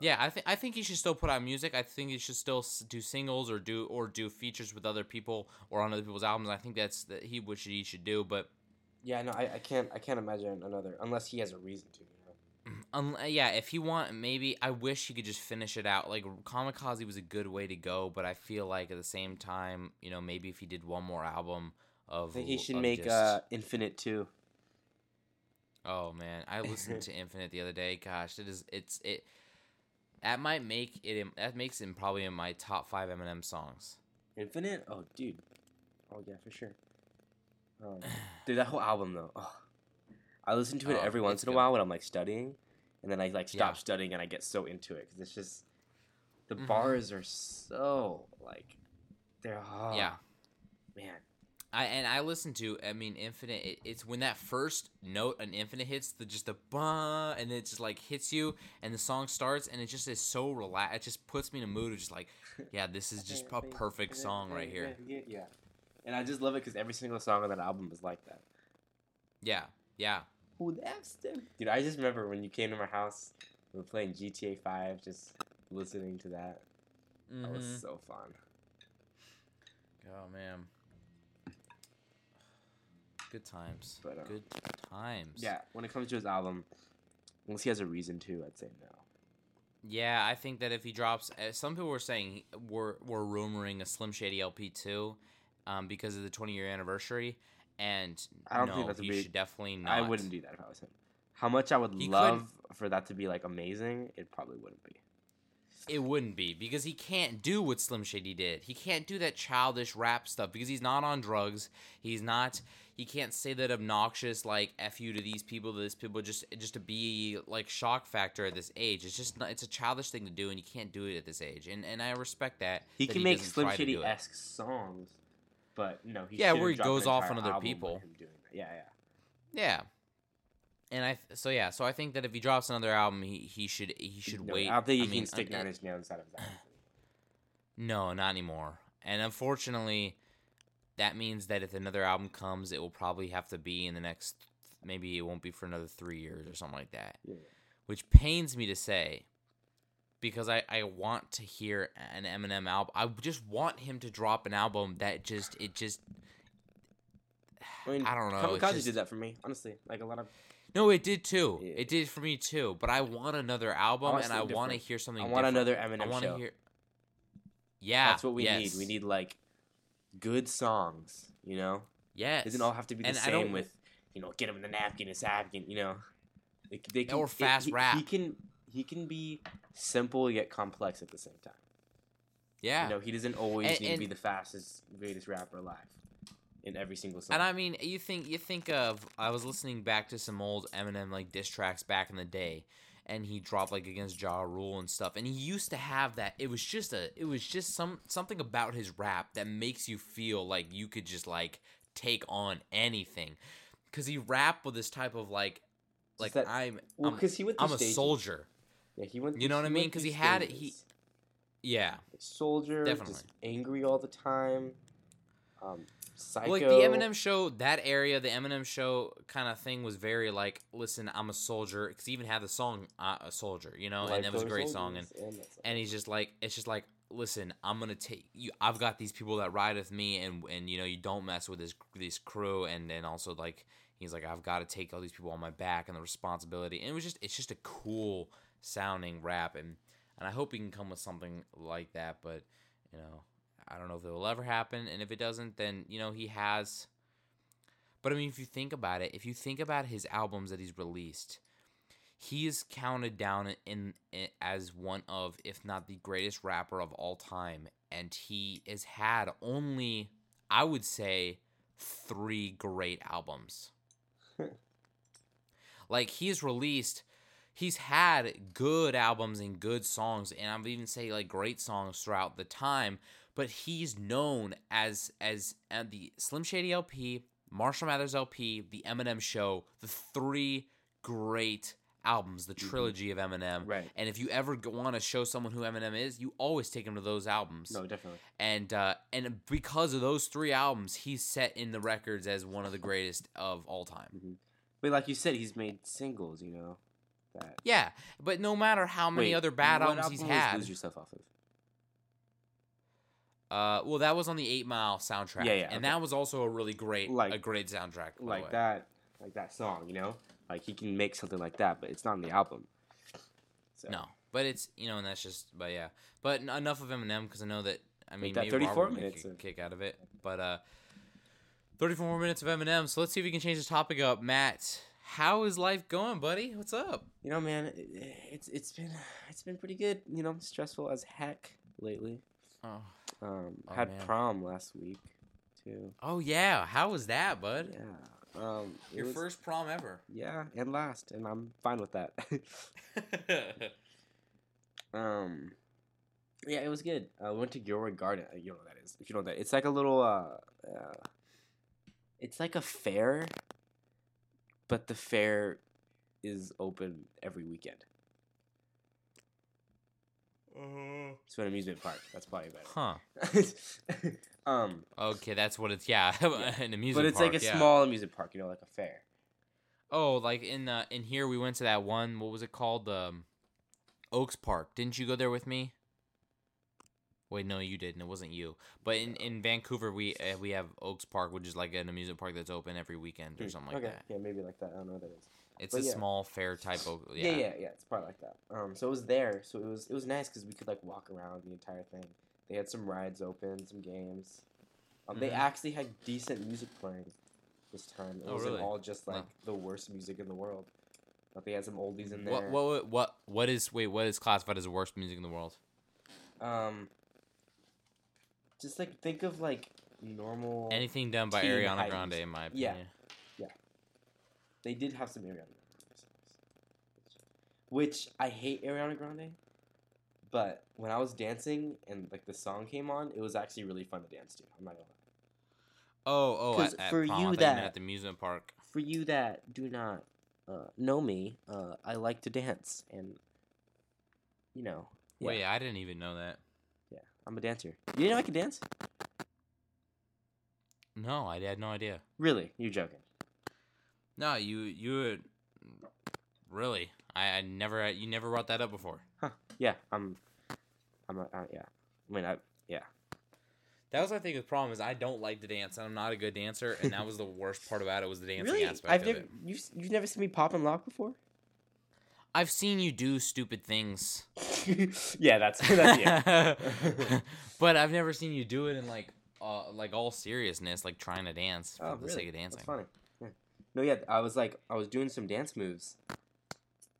yeah. I think I think he should still put out music. I think he should still s- do singles or do or do features with other people or on other people's albums. I think that's that he what he should do, but. Yeah, no, I, I can't I can't imagine another unless he has a reason to. You know? *clears throat* Um, yeah, if he want, maybe I wish he could just finish it out. Like Kamikaze was a good way to go, but I feel like at the same time, you know, maybe if he did one more album of, I think he should make just- uh, Infinite too. Oh man, I listened to Infinite the other day. Gosh, it is it's it. That might make it. That makes him probably in my top five Eminem songs. Infinite? Oh, dude. Oh yeah, for sure. Um, dude, that whole album though. Oh. I listen to it Oh, every once in a good. while when I'm like studying, and then I like stop Yeah. studying and I get so into it because it's just the Mhm. bars are so like they're oh, Yeah, man. I and I listen to. I mean, Infinite. It, it's when that first note an Infinite hits the just the bah, and it just like hits you, and the song starts, and it just is so relaxed. It just puts me in a mood of just like, yeah, this is *laughs* just a perfect song right here. Yeah, and I just love it because every single song on that album is like that. Yeah, yeah. Who that's them? Dude, I just remember when you came to my house, we were playing GTA Five, just listening to that. That was Mhm. so fun. Oh man. Good times. But, uh, Good times. Yeah, when it comes to his album, unless he has a reason to, I'd say no. Yeah, I think that if he drops, uh, some people were saying were were rumoring a Slim Shady LP too, um, because of the 20 year anniversary, and I don't no, think that's a he big- should definitely not. I wouldn't do that if I was him. How much I would He love for that to be like amazing, it probably wouldn't be. It wouldn't be because he can't do what Slim Shady did. He can't do that childish rap stuff because he's not on drugs. He's not. He can't say that obnoxious like "f you" to these people, to this people, just just to be like shock factor at this age. It's just not, it's a childish thing to do, and you can't do it at this age. And and I respect that. He that can make Slim try to do Shady esque songs, but no, he Yeah, where he goes off on other people. him doing that. Yeah, yeah. Yeah. And I so yeah so I think that if he drops another album he he should he should No, wait. I don't think he mean, can stick uh, Nine Inch Nails inside of his album. No, not anymore. And unfortunately, that means that if another album comes, it will probably have to be in the next. Maybe it won't be for another three years or something like that. Yeah. Which pains me to say, because I I want to hear an Eminem album. I just want him to drop an album that just it just. I mean, I don't know, Kamikaze just- did that for me, honestly. Like a lot of, No, it did too. Yeah. It did for me too. But I want another album, want and I want to hear something. I want different. another I Eminem want to hear. Yeah, That's what we yes. need. We need like good songs. You know, yes. it doesn't all have to be the And same with, you know, get him in the napkin, a napkin. You know, they, they can, Or fast he, rap. He can he can be simple yet complex at the same time. yeah. You know, he doesn't always And- need to be the fastest, greatest rapper alive in every single song. And I mean, you think you think of I was listening back to some old Eminem like diss tracks back in the day, and he dropped like against Ja Rule and stuff, and he used to have that. It was just a, it was just some something about his rap that makes you feel like you could just like take on anything, because he rapped with this type of like, like that- I'm, well, because he went. I'm a soldier. Yeah, he went. You know what I mean? Because he had it- he- Yeah. Soldier, Definitely. just angry all the time. Um, psycho. Like the Eminem show, that area, the Eminem show kind of thing was very like, listen, I'm a soldier. Because he even had the song uh, "A Soldier," you know, Life and that was a great song. And and and he's just like, it's just like, listen, I'm gonna take you. I've got these people that ride with me, and and you know, you don't mess with this this crew, and then also like, he's like, I've got to take all these people on my back and the responsibility. And it was just, it's just a cool sounding rap, and and I hope he can come with something like that, but you know. I don't know if it will ever happen, and if it doesn't, then you know he has. But I mean, if you think about it, if you think about his albums that he's released, he is counted down in, in as one of, if not the greatest rapper of all time, and he has had only, I would say, three great albums. *laughs* like he's released he's had good albums and good songs and i would even say like great songs throughout the time but he's known as as uh, the slim shady lp marshall mathers lp the eminem show the three great albums, the Mhm. trilogy of Eminem. Right. And if you ever go want to show someone who Eminem is, you always take them to those albums. No, definitely. And uh, and because of those three albums, he's set in the records as one of the greatest of all time. hmm But like you said, he's made singles. You know. That. Yeah, but no matter how many Wait, other bad albums he's had, Lose yourself off of. Uh, well, that was on the Eight Mile soundtrack. Yeah, yeah, and okay. that was also a really great, Like- a great soundtrack. Like that. Like that song. You know. Like he can make something like that, but it's not on the album. So. No, but it's you know, and that's just, but yeah, but enough of Eminem because I know that I mean, that maybe 34 34 minutes kick, of- kick out of it, but uh, 34 more minutes of Eminem. So let's see if we can change the topic up. Matt, how is life going, buddy? What's up? You know, man, it, it's it's been it's been pretty good. You know, stressful as heck lately. Oh, Um, Oh, had man. prom last week, too. oh yeah, how was that, bud? Yeah. Um, Your was- first prom ever. Yeah, and last, and I'm fine with that. *laughs* *laughs* um, yeah, it was good. I went to Gilroy Garden. uh, You know what that is? If you know what that, it's like a little uh, uh, it's like a fair, but the fair is open every weekend. It's an amusement park. That's probably Huh. better. *laughs* um, Okay, that's what it's. Yeah, *laughs* an amusement but it's park, like a yeah. small amusement park. You know, like a fair. Oh, like in uh, in here we went to that one. What was it called? Um, Oaks Park. Didn't you go there with me? Wait, no, you didn't. It wasn't you. But in, in Vancouver, we uh, we have Oaks Park, which is like an amusement park that's open every weekend or Hmm, something like okay. that. Yeah, maybe like that. I don't know what that is. It's But a yeah. small fair type of Yeah. yeah. yeah, yeah, It's probably like that. Um, so it was there. So it was it was nice because we could like walk around the entire thing. They had some rides open, some games. Um, they Mhm. actually had decent music playing this time. It Oh, wasn't really? all just like the worst music in the world. But they had some oldies in there. What what what what is wait what is classified as the worst music in the world? Um, just like think of like normal. Anything done by Ariana. Grande, in my Yeah. They did have some Ariana Grande songs, which I hate Ariana Grande. But when I was dancing and like the song came on, it was actually really fun to dance to. I'm not gonna lie. Oh oh, at, at for prom. you that- at the amusement park. For you that do not uh, know me, uh, I like to dance, and you know, yeah, Wait, I didn't even know that. yeah, I'm a dancer. You didn't know I could dance? No, I had no idea. Really? You're joking? No, you you really. I, I never you never brought that up before. Yeah, I'm. I'm a, uh, yeah. I mean, I yeah. That was my thing the problem is I don't like to dance and I'm not a good dancer and that was the worst part about it was the dancing really? aspect I've of never it. you you've never seen me pop and lock before? I've seen you do stupid things. *laughs* yeah, that's that's yeah. *laughs* but I've never seen you do it in like uh like all seriousness, like trying to dance for Oh, the really? sake of dancing. That's funny. No, yeah, I was like, I was doing some dance moves,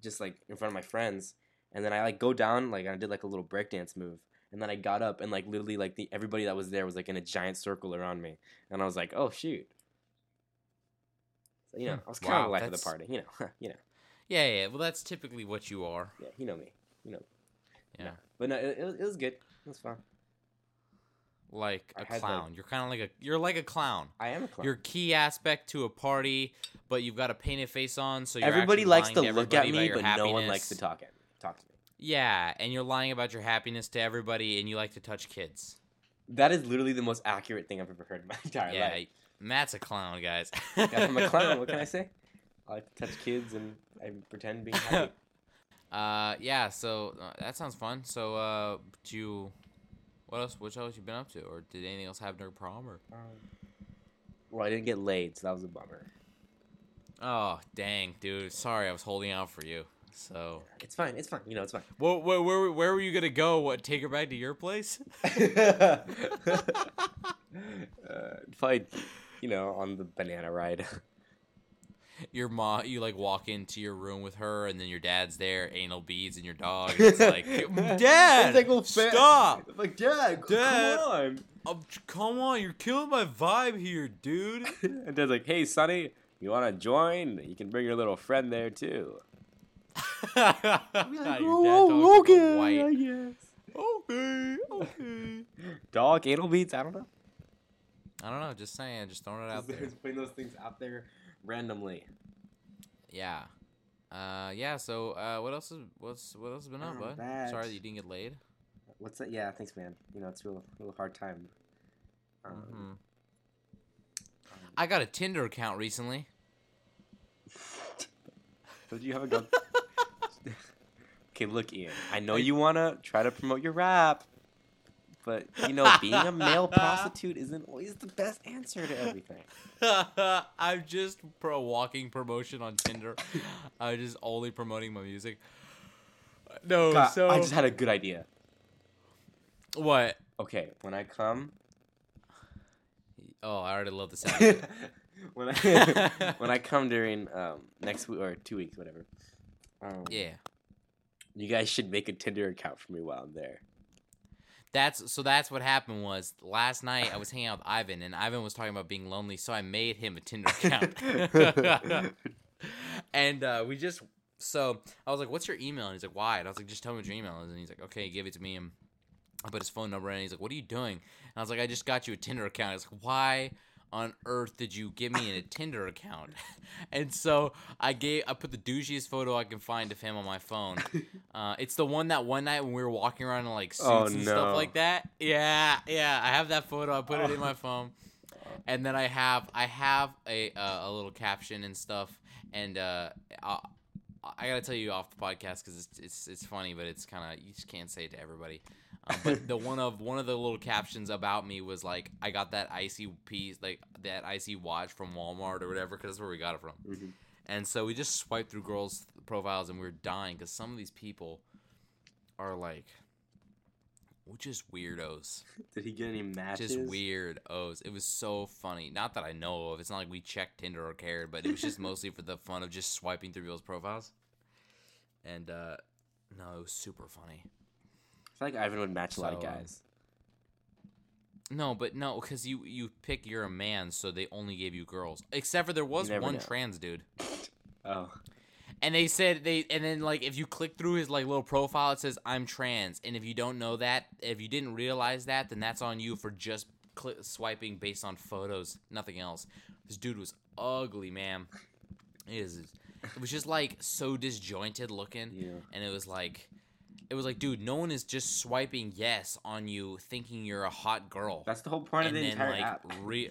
just like in front of my friends, and then I like go down, like I did like a little break dance move, and then I got up and like literally like the everybody that was there was like in a giant circle around me, and I was like, oh shoot. So, you know, Hmm. I was kind of the life of the party, you know, *laughs* you know, Yeah, yeah. Well, that's typically what you are. yeah, you know me, you know. Yeah. No. But no, it, it, was, it was good. It was fun. Like a clown. you're kind of like a you're like a clown. I am a clown. You're key aspect to a party, but you've got a painted face on, so you're everybody likes lying to look at me, your but no one likes to talk at me. Talk to me. Yeah, and you're lying about your happiness to everybody, and you like to touch kids. That is literally the most accurate thing I've ever heard in my *laughs* entire yeah, life. Matt's a clown, guys. Yeah, I'm a clown. What can I *laughs* say? I like to touch kids and I pretend being happy. *laughs* Uh, yeah. So uh, that sounds fun. So, uh, do you? What else? What else you been up to, or did anything else happen during prom? Or Um, well, I didn't get laid, so that was a bummer. oh, dang, dude. Sorry, I was holding out for you. So, It's fine. It's fine. You know, it's fine. where where where, where were you gonna go? What? Take her back to your place? *laughs* *laughs* uh, probably, you know, on the banana ride. *laughs* Your mom, you like walk into your room with her, and then your dad's there, anal beads, and your dog. And it's *laughs* like, Dad, It's like, well, stop! like, Dad, Dad. come on. Um, come on, you're killing my vibe here, dude. *laughs* and Dad's like, hey, Sonny, you want to join? You can bring your little friend there, too. *laughs* Like, "Oh, okay, white. I guess. Okay, okay. Dog, anal beads, I don't know. I don't know, just saying, just throwing it out there. Just putting those things out there randomly. Yeah. Uh, yeah. So, uh, what else is what's what else has been up, Oh, bud? that. Sorry that you didn't get laid. What's that? Yeah, thanks, man. You know, it's a real, real hard time. Um, Mhm. um, I got a Tinder account recently. Don't you have a gun? *laughs* *laughs* okay, look, Ian. I know you wanna try to promote your rap, but you know, being a male *laughs* prostitute isn't always the best answer to everything. *laughs* I'm just pro walking promotion on Tinder. *laughs* I'm just only promoting my music. No, God, so I just had a good idea. what? Okay, when I come, Oh, I already love the sound. when I when I come during um, next week or two weeks, whatever. Um, yeah, You guys should make a Tinder account for me while I'm there. That's so. That's what happened. Was last night I was hanging out with Ivan, and Ivan was talking about being lonely, so I made him a Tinder account. *laughs* and uh, we just so I was like, "What's your email?" And he's like, "Why?" And I was like, "Just tell me what your email is." And he's like, "Okay, give it to me." And I put his phone number in. And he's like, "What are you doing?" And I was like, "I just got you a Tinder account." He's like, "Why on earth did you give me a Tinder account?" *laughs* and so I gave I put the douchiest photo I can find of him on my phone. *laughs* Uh, it's the one that one night when we were walking around in like suits Oh, and no. stuff like that. Yeah, yeah. I have that photo. I put it in my phone and then I have I have a uh, a little caption and stuff, and uh, I, I gotta tell you off the podcast because it's, it's it's funny, but it's kind of you just can't say it to everybody. *laughs* But the one of one of the little captions about me was like I got that icy piece like that icy watch from Walmart or whatever because that's where we got it from. Mhm. And so we just swiped through girls' profiles and we were dying because some of these people are like, we're just weirdos *laughs* Did he get any matches? just weird O's. It was so funny. Not that I know of. It's not like we checked Tinder or cared, but it was just *laughs* mostly for the fun of just swiping through people's profiles. And uh no, it was super funny. I feel like Ivan would match a lot of So, um, guys. No, but no, because you you pick you're a man, so they only gave you girls. Except for there was one know. trans dude, *laughs* Oh, and they said they and then like if you click through his like little profile, it says I'm trans, and if you don't know that, if you didn't realize that, then that's on you for just cli swiping based on photos, nothing else. This dude was ugly, man. It is. It was just like so disjointed looking, yeah. and it was like. It was like, dude, no one is just swiping yes on you, thinking you're a hot girl. That's the whole point and of the then entire like app. re-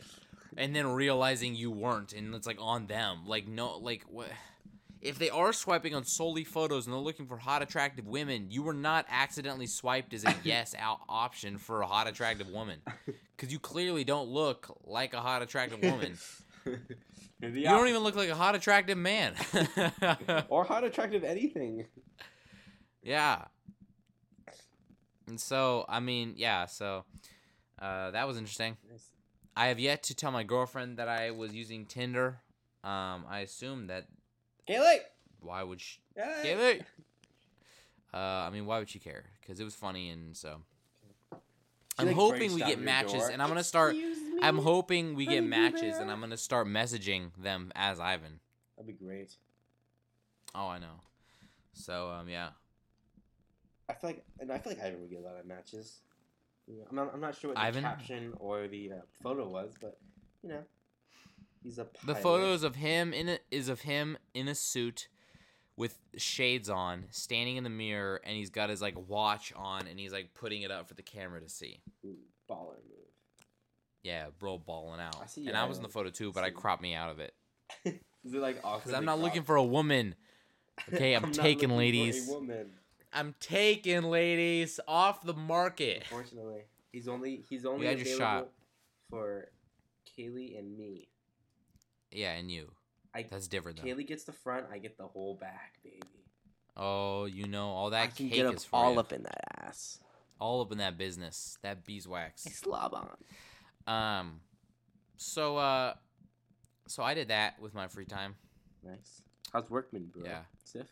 and then realizing you weren't and it's like on them. Like no like what if they are swiping on solely photos and they're looking for hot attractive women you were not accidentally swiped as a *laughs* yes out option for a hot attractive woman. *laughs* Because you clearly don't look like a hot attractive woman. *laughs* Maybe you don't even look like a hot attractive man. Or hot attractive anything. yeah and so i mean yeah so uh, that was interesting Nice. I have yet to tell my girlfriend that I was using Tinder. Um, I assume that Kaylee. why would she? Kaylee. Kaylee! Uh, I mean, why would she care? Because it was funny, and so She, I'm like, hoping we get matches, door. and I'm gonna start. I'm hoping we get matches, and. I'm gonna start messaging them as Ivan. That'd be great. Oh, I know. So um, yeah. I feel like, and I feel like Ivan would get a lot of matches. I'm not, I'm not sure what Ivan? the caption or the uh, photo was, but you know, he's a. The photos of him in a, is of him in a suit with shades on, standing in the mirror, and he's got his like watch on, and he's like putting it up for the camera to see. Ooh, baller move. Yeah, bro, balling out. I see and I was in the photo too, but I cropped me out of it *laughs* Is it like awkward? because I'm not looking for a woman. Okay, *laughs* I'm, not taking looking for a ladies. woman. I'm taking ladies off the market. Unfortunately, he's only he's only your available for Kaylee and me. Yeah, and you. I That's different though. Kaylee gets the front, I get the whole back, baby. Oh, you know all that I can get up all you. up in that ass. all up in that business, that beeswax. I slob on. Um, so uh, so I did that with my free time. Nice. How's workman, bro? Yeah. Sif?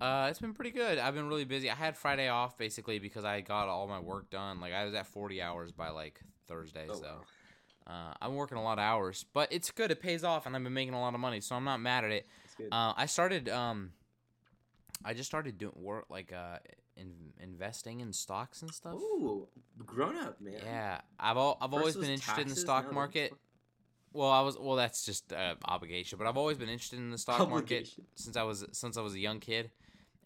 Uh, it's been pretty good. I've been really busy. I had Friday off basically because I got all my work done. Like I was at 40 hours by like Thursday, Oh, so wow. uh, I'm working a lot of hours, but it's good. It pays off, and I've been making a lot of money, so I'm not mad at it. Uh, I started um, I just started doing work like uh, in, investing in stocks and stuff. Ooh, grown up, man. Yeah, I've al- I've First always been interested in the stock market. well, I was well. That's just uh, obligation, but I've always been interested in the stock *laughs* market since I was since I was a young kid,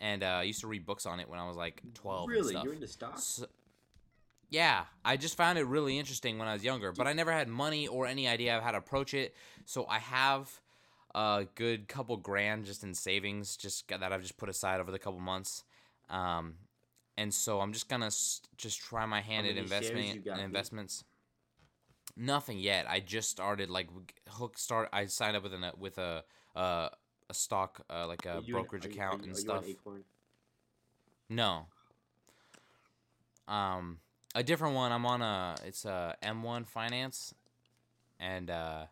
and uh, I used to read books on it when I was like twelve. and Really, you're into stocks? So- yeah, I just found it really interesting when I was younger, but I never had money or any idea of how to approach it. So I have a good couple grand just in savings, just that I've just put aside over the couple months. Um, and so I'm just gonna s- just try my hand at investment you got, in dude? investments. Nothing yet. I just started like hook start. I signed up with an with a uh, a stock uh, like a brokerage you- account you- and are you on stuff. Acorn? No. Um, a different one. I'm on a. It's a M1 Finance, and uh,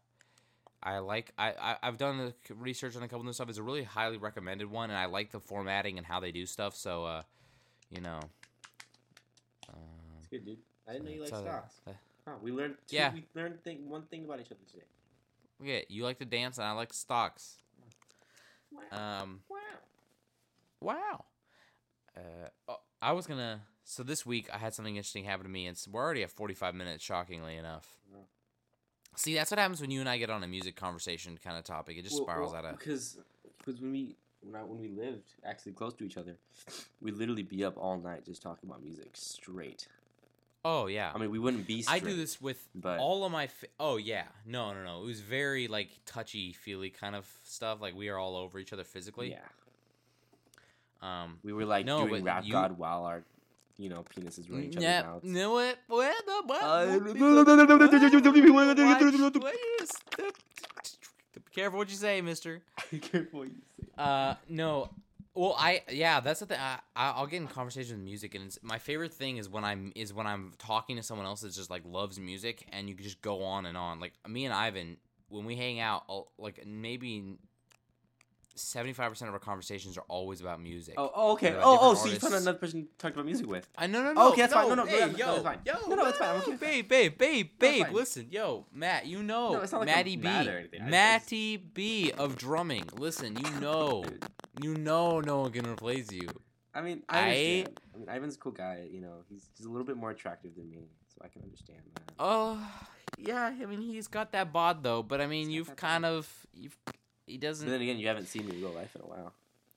I like. I, I I've done the research on a couple of this stuff. It's a really highly recommended one, and I like the formatting and how they do stuff. So, uh, you know. It's good, dude. I didn't know you like so, uh, stocks. uh, Huh, we learned. Two, Yeah. We learned thing, one thing about each other today. yeah, you like to dance, and I like stocks. Wow. Um, wow. Wow. Uh, oh, I was gonna. So this week I had something interesting happen to me, and we're already at forty-five minutes. Shockingly enough. Wow. See, that's what happens when you and I get on a music conversation kind of topic. It just spirals out of. because because when we when, I, when we lived actually close to each other, we'd literally be up all night just talking about music straight. Oh yeah. I mean, we wouldn't be. I do this with but all of my. Fa- oh yeah. No, no, no. It was very like touchy feely kind of stuff. Like we are all over each other physically. Yeah, Um. we were like No, doing rap you- god while our you know penises were in each other's Yeah. mouths. No what? What the what? Uh, What? What? What is- Be careful what you say, Mister. Be careful what you say. Uh, no. Well, I yeah, that's the thing. I, I'll get in conversation with music, and my favorite thing is when I'm is when I'm talking to someone else that just like loves music, and you can just go on and on. Like me and Ivan, when we hang out, I'll- like maybe seventy five percent of our conversations are always about music. Oh, oh, okay. Oh, oh, so you found artists. another person talked about music with. I no no oh, no. Okay, that's fine. No, no, hey, no, no, yo, that's fine. yo, No, no, it's fine. I'm okay that. babe, babe, babe, No, babe. Listen, yo, Matt, you know, No, it's not like Matty B, mad or anything. I- I Matty B of drumming. Listen, you *laughs* know, you know, no one can replace you. I mean, I I-. I mean, Ivan's a cool guy. You know, he's he's a little bit more attractive than me, so I can understand that. Oh, yeah. I mean, he's got that bod though, but I mean, He's you've kind bod. of, you've, he doesn't. then again, you haven't seen me in real life in a while.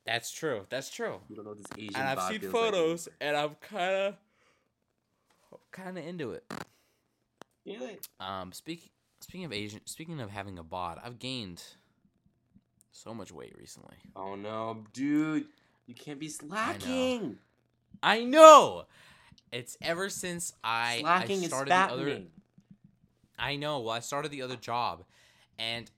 That's true. That's true. You don't know this Asian. And I've seen feels like photos, and I'm kind of, kind of into it. Really? Um, speak, speaking of Asian, speaking of having a bod, I've gained so much weight recently. Oh no, dude! You can't be slacking. I know. It's ever since I, slacking I is started the other. I know. Well, I started the other job, and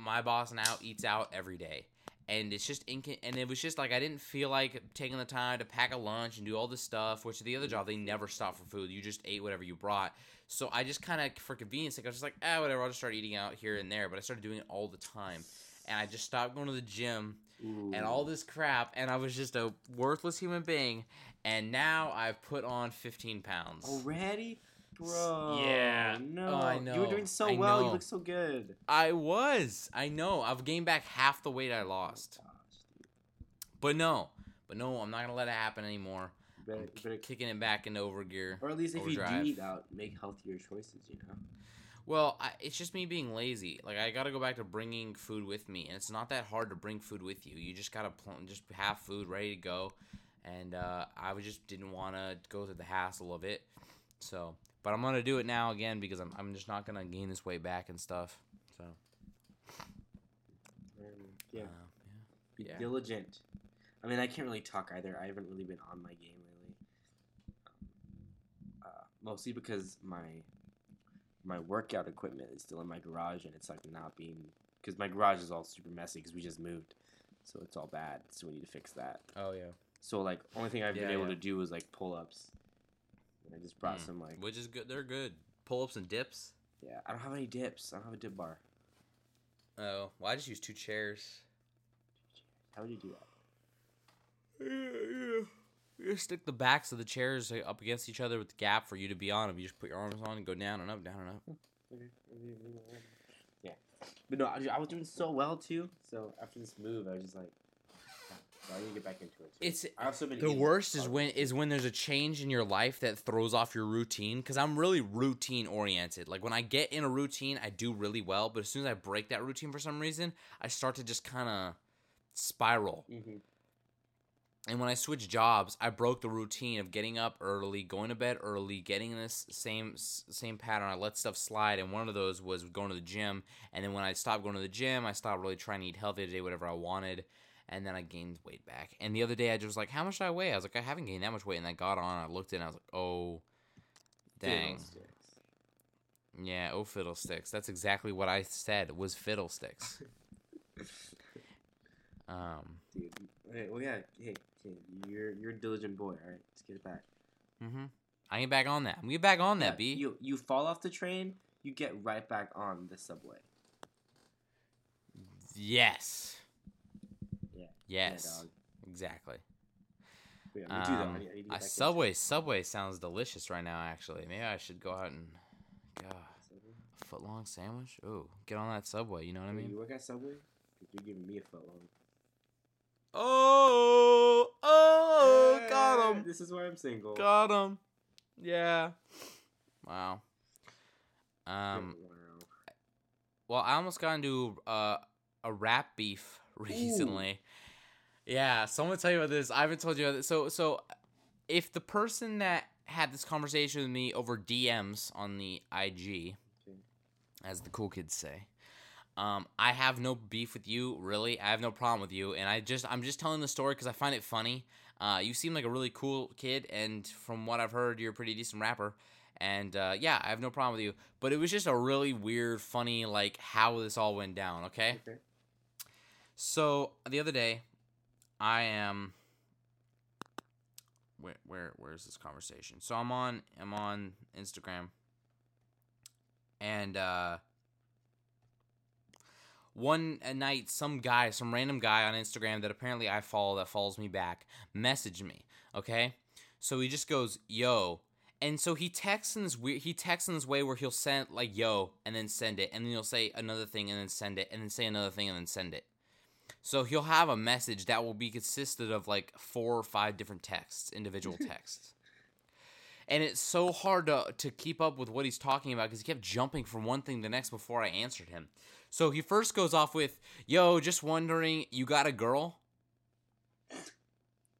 my boss now eats out every day, and it's just inc- and it was just like I didn't feel like taking the time to pack a lunch and do all this stuff. Which the other job they never stopped for food. You just ate whatever you brought. So I just kind of for convenience sake, I was just like, ah, whatever. I'll just start eating out here and there. But I started doing it all the time, and I just stopped going to the gym Ooh. and all this crap, and I was just a worthless human being. And now I've put on 15 pounds. already, bro. Yeah. No, Oh, I You were doing so I well. You look so good. I was. I know. I've gained back half the weight I lost. But no. But no, I'm not gonna let it happen anymore. You better, you better, kicking it back into overgear. or at least if you overdrive. do eat out, make healthier choices. You know. Well, I, it's just me being lazy. Like I gotta go back to bringing food with me, and it's not that hard to bring food with you. You just gotta pl- just have food ready to go, and uh, I was just didn't want to go through the hassle of it. So, but I'm gonna do it now again because I'm I'm just not gonna gain this weight back and stuff. So, Um, yeah. uh, Be yeah. diligent. I mean, I can't really talk either. I haven't really been on my game lately. Um, uh, mostly because my my workout equipment is still in my garage and it's like not being because my garage is all super messy because we just moved, so it's all bad. So we need to fix that. oh yeah. So like, only thing I've been able yeah. to do is like pull ups. And I just brought Mm. some like Which is good. They're good. Pull ups and dips. yeah. I don't have any dips. I don't have a dip bar. Oh, well, I just use two chairs. How would you do that? You just stick the backs of the chairs uh, up against each other with the gap for you to be on them. You just put your arms on and go down and up, down and up. *laughs* Yeah, but no, I, I was doing so well too. So after this move, I was just like, So I need to get back into it. Too. It's I also been the worst is when is when there's a change in your life that throws off your routine because i'm really routine oriented like when i get in a routine i do really well but as soon as i break that routine for some reason i start to just kind of spiral Mhm. and when i switched jobs i broke the routine of getting up early going to bed early getting this same same pattern i let stuff slide and one of those was going to the gym and then when i stopped going to the gym i stopped really trying to eat healthy to do whatever i wanted and then I gained weight back. And the other day I just was like, how much did I weigh? I was like, I haven't gained that much weight. And I got on, I looked in, I was like, oh, dang. Fiddlesticks. Yeah, oh fiddlesticks. That's exactly what I said was fiddlesticks. *laughs* um, Dude, hey, well, yeah, hey, hey, you're you're a diligent boy. All right, let's get it back. Mm-hmm. I get back on that. I'm get back on that, Yeah, B. You you fall off the train, you get right back on the subway. yes. Yeah. Yes. Yeah, exactly. Yeah. Um, I I need to get back into Subway, Subway sounds delicious right now. Actually, maybe I should go out and, Subway. a foot long sandwich. Ooh, get on that Subway. You know what I mean? You work at Subway? You're giving me a foot long. Oh, oh, Yeah, got him, This is why I'm single. got him. Yeah. Wow. Um. Well, I almost got into uh, a rap beef recently. Yeah, so I'm gonna tell you about this. I haven't told you about this. So, so if the person that had this conversation with me over DMs on the IG, as the cool kids say, um, I have no beef with you. Really, I have no problem with you, and I just I'm just telling the story because I find it funny. Uh, you seem like a really cool kid, and from what I've heard, you're a pretty decent rapper. And uh, yeah, I have no problem with you. But it was just a really weird, funny, like how this all went down. Okay. Okay. So the other day, I am. Where where where's this conversation? So I'm on I'm on Instagram, and uh, one night some guy some random guy on Instagram that apparently I follow that follows me back messaged me. Okay, so he just goes yo. And so he texts in this weird. He texts in this way where he'll send like "yo" and then send it, and then he'll say another thing and then send it, and then say another thing and then send it. So he'll have a message that will be consisted of like four or five different texts, individual *laughs* texts. And it's so hard to, to keep up with what he's talking about because he kept jumping from one thing to the next before I answered him. So he first goes off with, Yo, just wondering, you got a girl?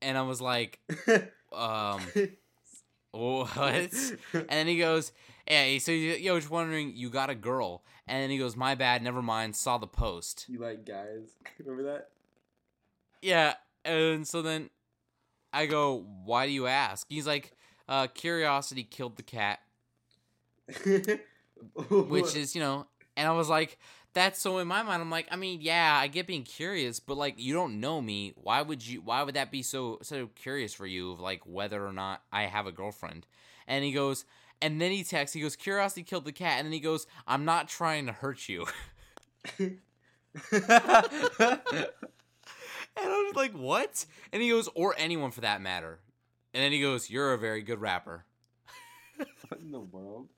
And I was like, *laughs* um, *laughs* what? And then he goes, Yeah, so you- yo, just wondering, you got a girl? And then he goes, My bad, never mind, saw the post. you like guys? *laughs* Remember that? Yeah, and so then I go, "Why do you ask?" He's like, uh, "Curiosity killed the cat," *laughs* which is you know, and I was like, "That's so." In my mind, I'm like, I mean, yeah, I get being curious, but like, you don't know me. Why would you? Why would that be so so curious for you? Of like whether or not I have a girlfriend? And he goes, and then he texts. He goes, "Curiosity killed the cat," and then he goes, "I'm not trying to hurt you." *laughs* And I was like, what? And he goes, or anyone for that matter. And then he goes, you're a very good rapper. what in the world?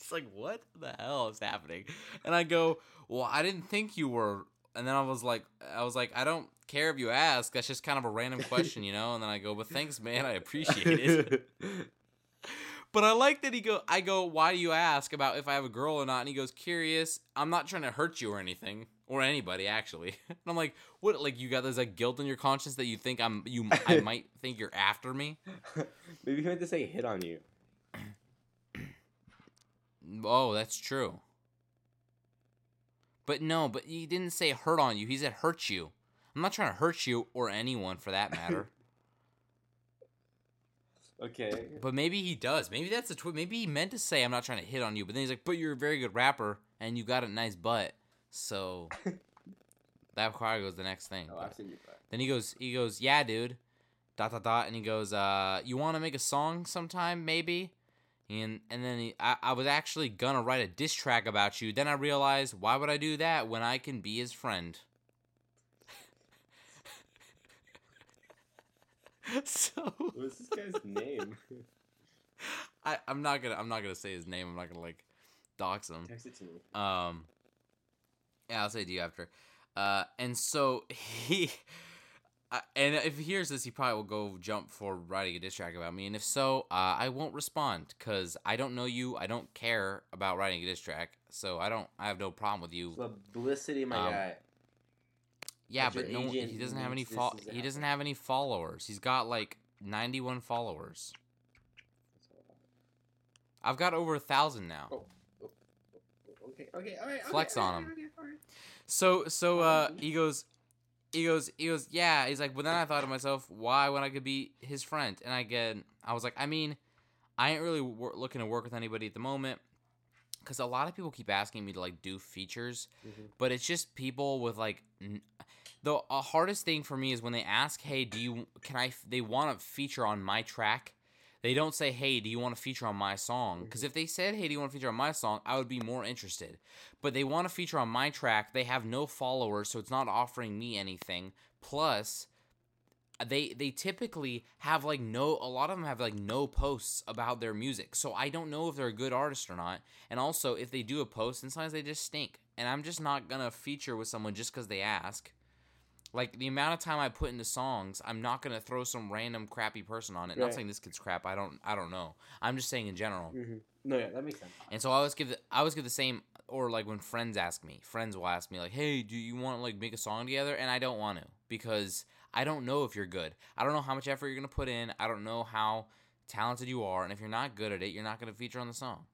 It's like, what the hell is happening? And I go, well, I didn't think you were. And then I was like, I was like, I don't care if you ask. That's just kind of a random question, you know. And then I go, but thanks, man. I appreciate it. *laughs* *laughs* But I like that he go. I go, why do you ask about if I have a girl or not? And he goes, curious. I'm not trying to hurt you or anything, or anybody actually. *laughs* And I'm like, what? Like you got this like guilt in your conscience that you think I'm you? I *laughs* might think you're after me. *laughs* Maybe he meant to say hit on you. *clears throat* Oh, that's true. But no, but he didn't say hurt on you. He said hurt you. I'm not trying to hurt you or anyone for that matter. Okay. but maybe he does. Maybe that's a twi- maybe he meant to say I'm not trying to hit on you, but then he's like, "But you're a very good rapper and you got a nice butt." So *laughs* that probably goes the next thing. Oh, I've seen your butt. Then he goes, he goes, yeah, dude, dot dot dot, and he goes, uh, you want to make a song sometime, maybe? And and then he, I, I was actually gonna write a diss track about you. Then I realized, why would I do that when I can be his friend? *laughs* so What's this guy's name? *laughs* I I'm not gonna I'm not gonna say his name. I'm not gonna like dox him. Text it to me. Um, yeah, I'll say it to you after. Uh, and so he, *laughs* uh, and if he hears this, he probably will go jump for writing a diss track about me. And if so, uh, I won't respond because I don't know you. I don't care about writing a diss track, so I don't. I have no problem with you. Publicity, my Um, guy. Yeah, but no, he doesn't have any. Fo- he doesn't have any followers. He's got like ninety-one followers. I've got over a thousand now. Oh. Okay, okay, all right. Flex okay, on him. okay, all right. So so uh he goes he goes he goes yeah he's like but then I thought to myself why when I could be his friend and I get I was like I mean I ain't really wor- looking to work with anybody at the moment because a lot of people keep asking me to like do features Mhm. but it's just people with like n- the uh, hardest thing for me is when they ask hey do you can I they want to feature on my track they don't say hey do you want to feature on my song because if they said hey do you want to feature on my song I would be more interested but they want to feature on my track. They have no followers, so it's not offering me anything. Plus, they they typically have like no a lot of them have like no posts about their music. So I don't know if they're a good artist or not. And also, if they do a post, and sometimes they just stink. And I'm just not gonna feature with someone just because they ask. Like the amount of time I put into songs, I'm not gonna throw some random crappy person on it. Not saying this kid's crap. I don't I don't know. I'm just saying in general. Mhm. No, yeah, that makes sense. And so I always give the I always give the same or like when friends ask me, friends will ask me like, "Hey, do you want to like make a song together?" And I don't want to because I don't know if you're good. I don't know how much effort you're going to put in. I don't know how talented you are, and if you're not good at it, you're not going to feature on the song.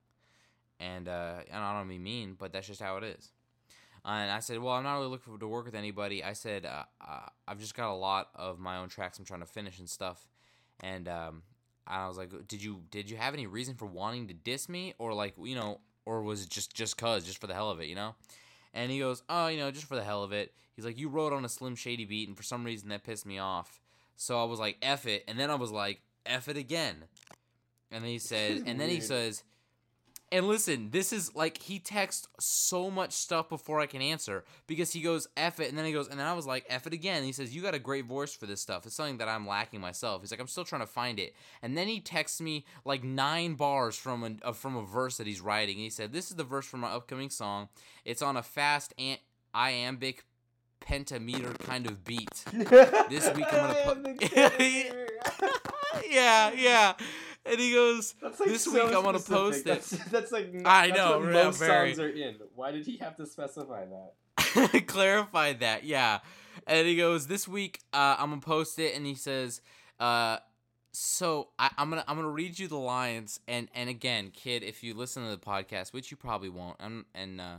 And uh and I don't mean mean, but that's just how it is. And I said, "Well, I'm not really looking for, to work with anybody." I said, uh, uh, "I've just got a lot of my own tracks I'm trying to finish and stuff." And um I was like, "Did you did you have any reason for wanting to diss me, or like you know, or was it just just cause, just for the hell of it, you know?" And he goes, "Oh, you know, just for the hell of it." He's like, "You wrote on a Slim Shady beat, and for some reason that pissed me off." So I was like, "F it," and then I was like, "F it again." And then he says, and then he *laughs* says, and listen, this is like he texts so much stuff before I can answer because he goes F it, and then he goes, and then I was like F it again. And he says, "You got a great voice for this stuff. It's something that I'm lacking myself." He's like, "I'm still trying to find it." And then he texts me like nine bars from a uh, from a verse that he's writing. And he said, "This is the verse for my upcoming song. It's on a fast an- iambic pentameter kind of beat." *laughs* This week I'm gonna *laughs* put- *laughs* yeah, yeah. And he goes, like This so week I'm gonna specific. post it. That's, that's like *laughs* I that's know, most very. songs are in. Why did he have to specify that? *laughs* Clarify that yeah and he goes this week uh, i'm gonna post it and he says uh, so I, i'm gonna i'm gonna read you the lines and and again kid if you listen to the podcast which you probably won't I'm, and uh,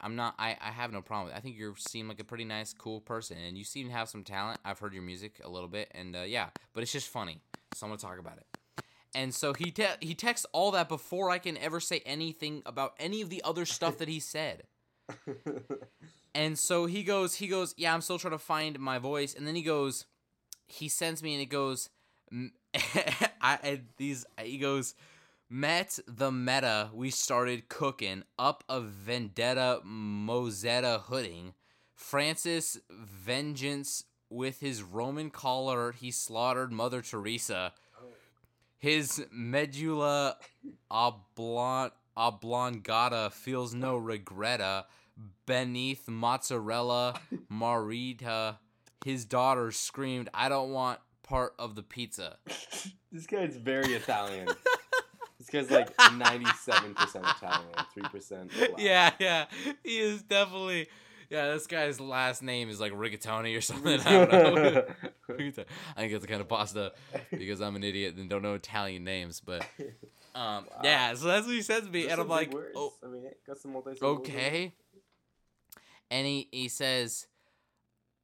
i'm not I, I have no problem with it. i think you seem like a pretty nice cool person and you seem to have some talent i've heard your music a little bit and uh, yeah but it's just funny so i'm gonna talk about it and so he te- he texts all that before i can ever say anything about any of the other stuff that he said *laughs* and so he goes, he goes, yeah, I'm still trying to find my voice. And then he goes, he sends me and it goes, *laughs* I, and these, he goes, met the meta, we started cooking up a vendetta mozetta hooding. Francis vengeance with his Roman collar, he slaughtered Mother Teresa. His medulla oblong, oblongata feels no regretta beneath mozzarella marita his daughter screamed i don't want part of the pizza this guy's very *laughs* Italian. this guy's like *laughs* 97% Italian, 3% black. yeah yeah he is definitely yeah this guy's last name is like rigatoni or something i don't know *laughs* i think it's kind of pasta because i'm an idiot and don't know italian names but um *laughs* Wow. yeah so that's what he says to me Those and i'm like words. oh I mean, got some multi-syllables in it. okay and he, he says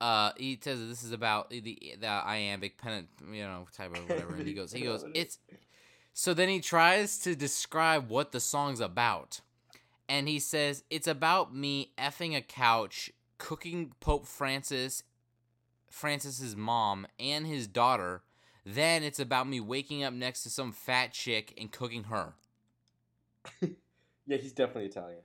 uh he says this is about the the iambic pennant you know type of whatever and he *laughs* goes he goes it's so then he tries to describe what the song's about and he says it's about me effing a couch cooking pope francis francis's mom and his daughter then it's about me waking up next to some fat chick and cooking her *laughs* Yeah, he's definitely Italian.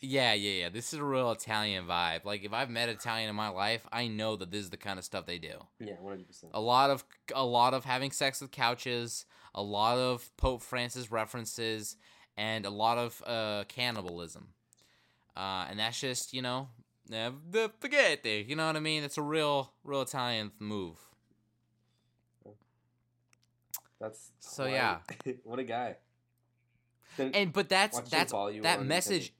Yeah, yeah, yeah. This is a real Italian vibe. Like if I've met Italian in my life, I know that this is the kind of stuff they do. Yeah, 100%. A lot of a lot of having sex with couches, a lot of Pope Francis references, and a lot of uh, cannibalism. Uh, and that's just you know the spaghetti. You know what I mean? It's a real, real Italian move. That's So, why- yeah. *laughs* what a guy. Then- And but that's that's that message.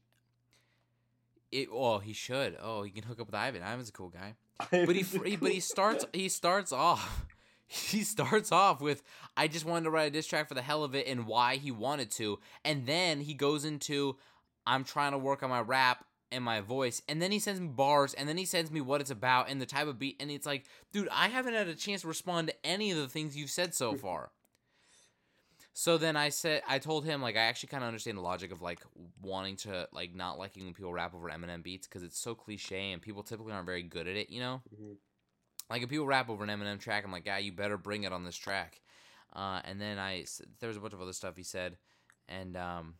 It oh he should oh he can hook up with Ivan. Ivan's a cool guy. *laughs* But he, he but he starts he starts off he starts off with I just wanted to write a diss track for the hell of it and why he wanted to, and then he goes into I'm trying to work on my rap and my voice, and then he sends me bars, and then he sends me what it's about and the type of beat, and it's like, dude, I haven't had a chance to respond to any of the things you've said so far. So then I said, I told him like I actually kind of understand the logic of like wanting to like not liking when people rap over Eminem beats because it's so cliche and people typically aren't very good at it, you know. Mhm. Like if people rap over an Eminem track, I'm like, yeah, you better bring it on this track. Uh, and then I there was a bunch of other stuff he said, and um,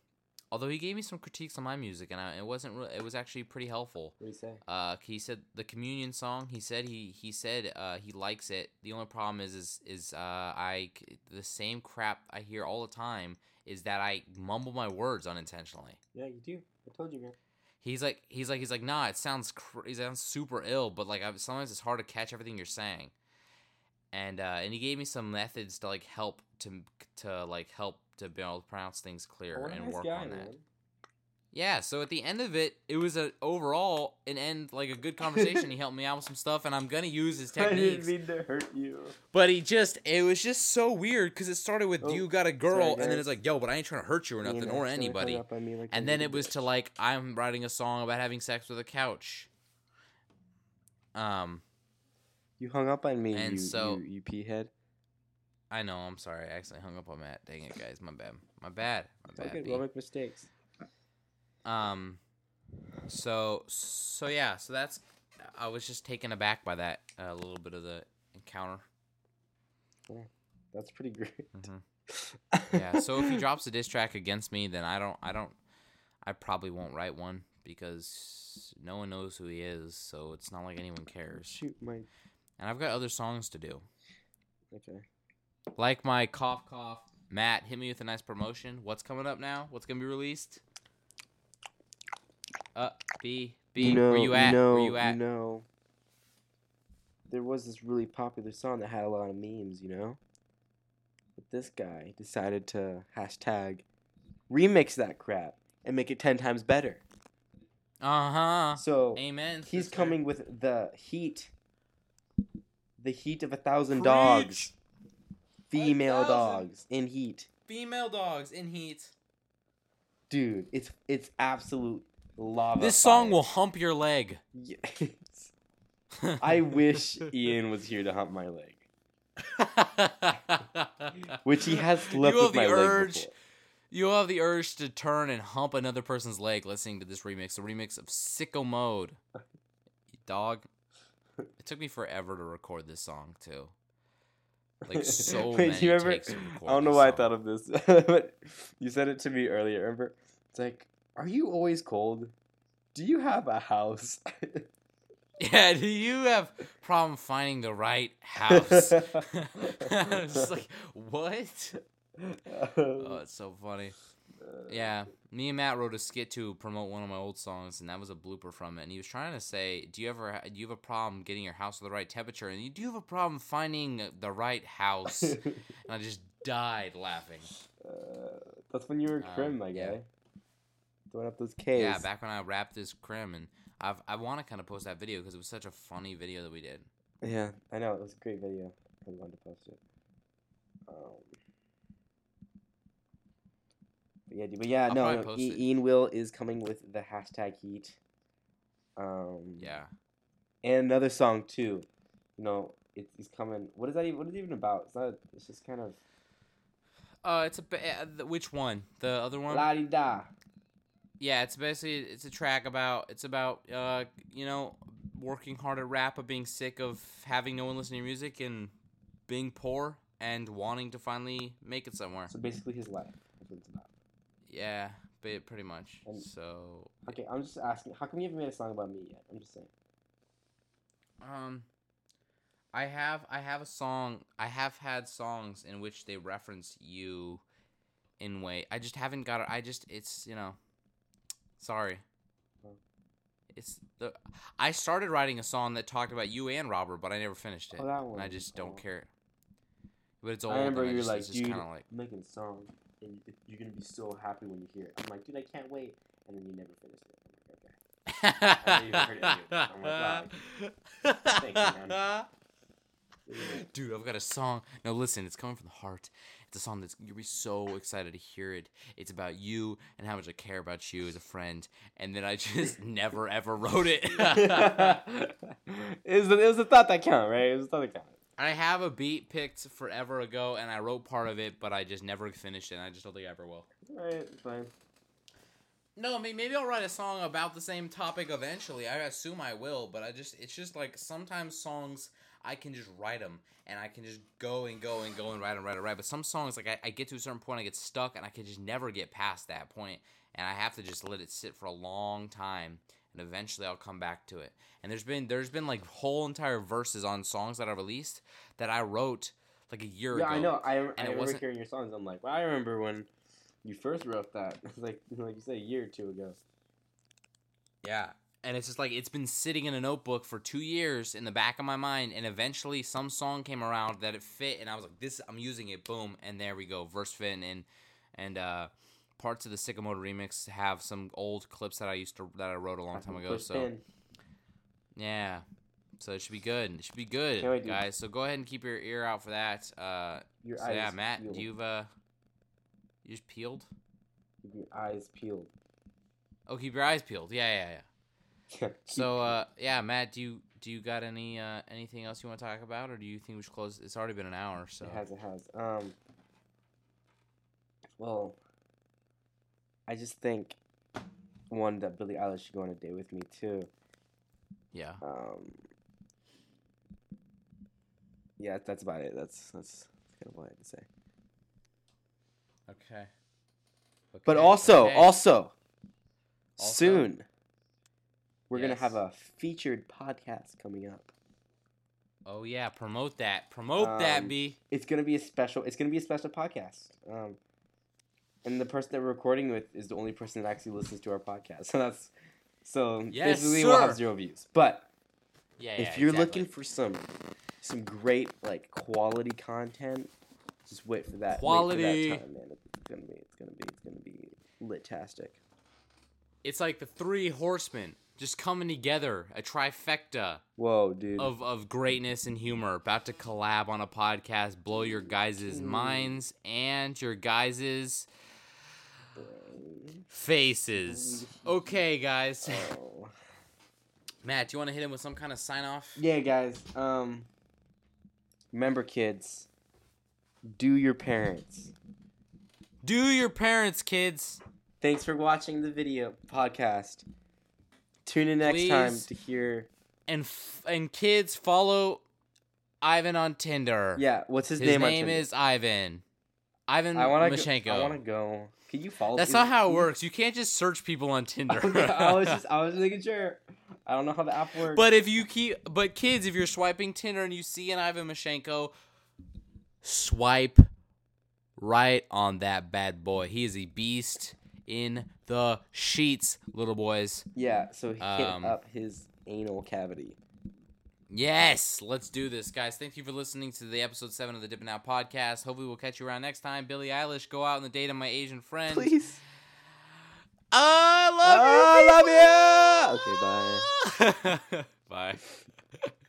although he gave me some critiques on my music, and I, it wasn't re- it was actually pretty helpful. What do you say? Uh, he said the communion song. He said he he said uh, he likes it. The only problem is is is uh, I the same crap I hear all the time is that I mumble my words unintentionally. Yeah, you do. I told you, man. He's like he's like he's like nah. It sounds cr- it sounds super ill, but like I, sometimes it's hard to catch everything you're saying. And uh, and he gave me some methods to like help to to like help to be able to pronounce things clear Oh, and nice work guy, on that. man. Yeah, so at the end of it, it was a overall an end like a good conversation. he *laughs* helped me out with some stuff, and I'm gonna use his techniques. I didn't mean to hurt you. But he just it was just so weird because it started with Oh, you got a girl, sorry, and then it's like yo, but I ain't trying to hurt you or nothing or accidentally hung anybody. like And then it was to like I'm writing a song about having sex with a couch. Um, You hung up on me, And you, so- you, you pea head. I know I'm sorry, I accidentally hung up on Matt. Dang it, guys, my bad, my bad, my bad. Okay, we'll make mistakes. Um, so so yeah, so that's I was just taken aback by that a little bit of the encounter. Yeah, That's pretty great. Mhm. *laughs* Yeah. So if he drops a diss track against me, then I don't I don't I probably won't write one because no one knows who he is, so it's not like anyone cares. Shoot, my. And I've got other songs to do, Okay. like my cough cough. Matt, hit me with a nice promotion. What's coming up now? What's gonna be released? Uh, B B. know, where you at? know, where you at? No. there was this really popular song that had a lot of memes, you know? But this guy decided to hashtag remix that crap and make it 10 times better. Uh huh. So Amen. he's sister. coming with the heat. The heat of a thousand dogs. Female thousand. dogs in heat. Female dogs in heat. Dude, it's it's absolute lava. This song fire. will hump your leg. Yes. I wish Ian was here to hump my leg. *laughs* Which he has slept have with my the leg urge. before. You have the urge to turn and hump another person's leg listening to this remix, a remix of Sicko Mode. Dog. It took me forever to record this song too. Like so *laughs* Wait, many you remember? I don't know why I thought of this, *laughs* but you said it to me earlier. Remember? It's like, are you always cold? Do you have a house? *laughs* Yeah, do you have problem finding the right house? *laughs* *laughs* it's like what? Oh, it's so funny. Yeah, me and Matt wrote a skit to promote one of my old songs, and that was a blooper from it. And he was trying to say, "Do you ever do you have a problem getting your house to the right temperature? And you do have a problem finding the right house?" and I just died laughing. Uh, that's when you were Um, crim, my guy. Throwing up those K's. Yeah, back when I wrapped this crim, and I've, I want to kind of post that video because it was such a funny video that we did. Yeah, I know. It was a great video. I wanted to post it. Um, but yeah, but yeah, I'll no, no it. Ian Will is coming with the hashtag heat. Um, Yeah. and another song too. You know, it's he's coming. What is that? Even, what is it even about? It's not. It's just kind of Uh, it's a uh, which one? The other one? la di da. Yeah, it's basically it's a track about it's about uh you know working hard at rap, but being sick of having no one listen to your music and being poor and wanting to finally make it somewhere. So basically, his life. It's about. Yeah, ba- pretty much. And- So Okay, I'm just asking. How come you haven't made a song about me yet? I'm just saying. um, I have I have a song. I have had songs in which they reference you in way. I just haven't got it. I just it's you know, sorry. Oh. It's the I started writing a song that talked about you and Robert, but I never finished it. Oh, and I just don't Oh. care. But it's old. I remember you were just, like, dude, kind of like making a song, and you- you're gonna be so happy when you hear it. I'm like, dude, I can't wait, and then you never finished it. I'm like, okay. I even heard it anyway. Oh I'm Thank you, man. *laughs* Dude, I've got a song. No, listen, it's coming from the heart. A song that's you'll be so excited to hear it. It's about you and how much I care about you as a friend. And then I just *laughs* never ever wrote it. it was the, it was the thought that count, right? It was the thought that count. I have a beat picked forever ago, and I wrote part of it, but I just never finished it. And I just don't think I ever will. All right, fine. No, I mean maybe I'll write a song about the same topic eventually. I assume I will, but I just it's just like sometimes songs I can just write them and I can just go and go and go and write and write and write. But some songs like I, I get to a certain point, I get stuck, and I can just never get past that point, and I have to just let it sit for a long time, and eventually I'll come back to it. And there's been there's been like whole entire verses on songs that I released that I wrote like a year Yeah, ago. Yeah, I know. I, I it remember hearing your songs. I'm like, well, I remember when you first wrote that. It's *laughs* like, like you said, a year or two ago. Yeah. And it's just like it's been sitting in a notebook for two years in the back of my mind, and eventually some song came around that it fit, and I was like, "This, I'm using it." Boom, and there we go, verse fit, and and uh, parts of the Sicko Mode remix have some old clips that I used to that I wrote a long time ago. So yeah, so it should be good. It should be good, Can't wait, dude. guys. So go ahead and keep your ear out for that. Uh, your so eyes yeah, Matt, peeled. you've uh, you just peeled. Keep your eyes peeled. Oh, keep your eyes peeled. Yeah, yeah, yeah. So uh yeah, Matt, do you do you got any uh anything else you want to talk about or do you think we should close it's already been an hour, so It has, it has. Um, well, I just think one that Billie Eilish should go on a date with me too. yeah. Um, yeah, that's about it. That's that's kind of what I had to say. Okay. But also, okay. also, Also? soon we're gonna have a featured podcast coming up. Oh yeah, promote that. Promote Um, that, B. It's gonna be a special. It's gonna be a special podcast. Um, and the person that we're recording with is the only person that actually listens to our podcast. *laughs* So that's so Yes, basically we'll have zero views. But Yeah, if yeah, you're exactly. looking for some some great like quality content, just wait for that. Quality. For that time, man. It's gonna be. It's gonna be. It's gonna be lit-tastic. it's like the three horsemen just coming together, a trifecta Whoa, dude. of of greatness and humor, about to collab on a podcast, blow your guys' Mm. minds and your guys' faces. Okay, guys. Oh. *laughs* Matt, do you want to hit him with some kind of sign off? Yeah, guys. Um, remember, kids, do your parents. Do your parents, kids. Thanks for watching the video podcast. Tune in next time to hear. And f- and kids follow Ivan on Tinder. Yeah, what's his, His name? His name, is Ivan. Ivan I want to. Mashenko. I want to go. Can you follow? That's not how it works. You can't just search people on *laughs* Tinder. Okay, I was just. I was making sure. I don't know how the app works. but if you keep, but kids, if you're swiping Tinder and you see an Ivan Mashenko, swipe right on that bad boy. He is a beast in the sheets, little boys. yeah, so hit Um, up his anal cavity. Yes, let's do this, guys. Thank you for listening to the episode seven of the Dipping Out podcast. Hopefully, we'll catch you around next time. Billie Eilish, go out on the date of my Asian friend. Please. I love you. I love you. Okay, bye. *laughs* bye. bye. *laughs*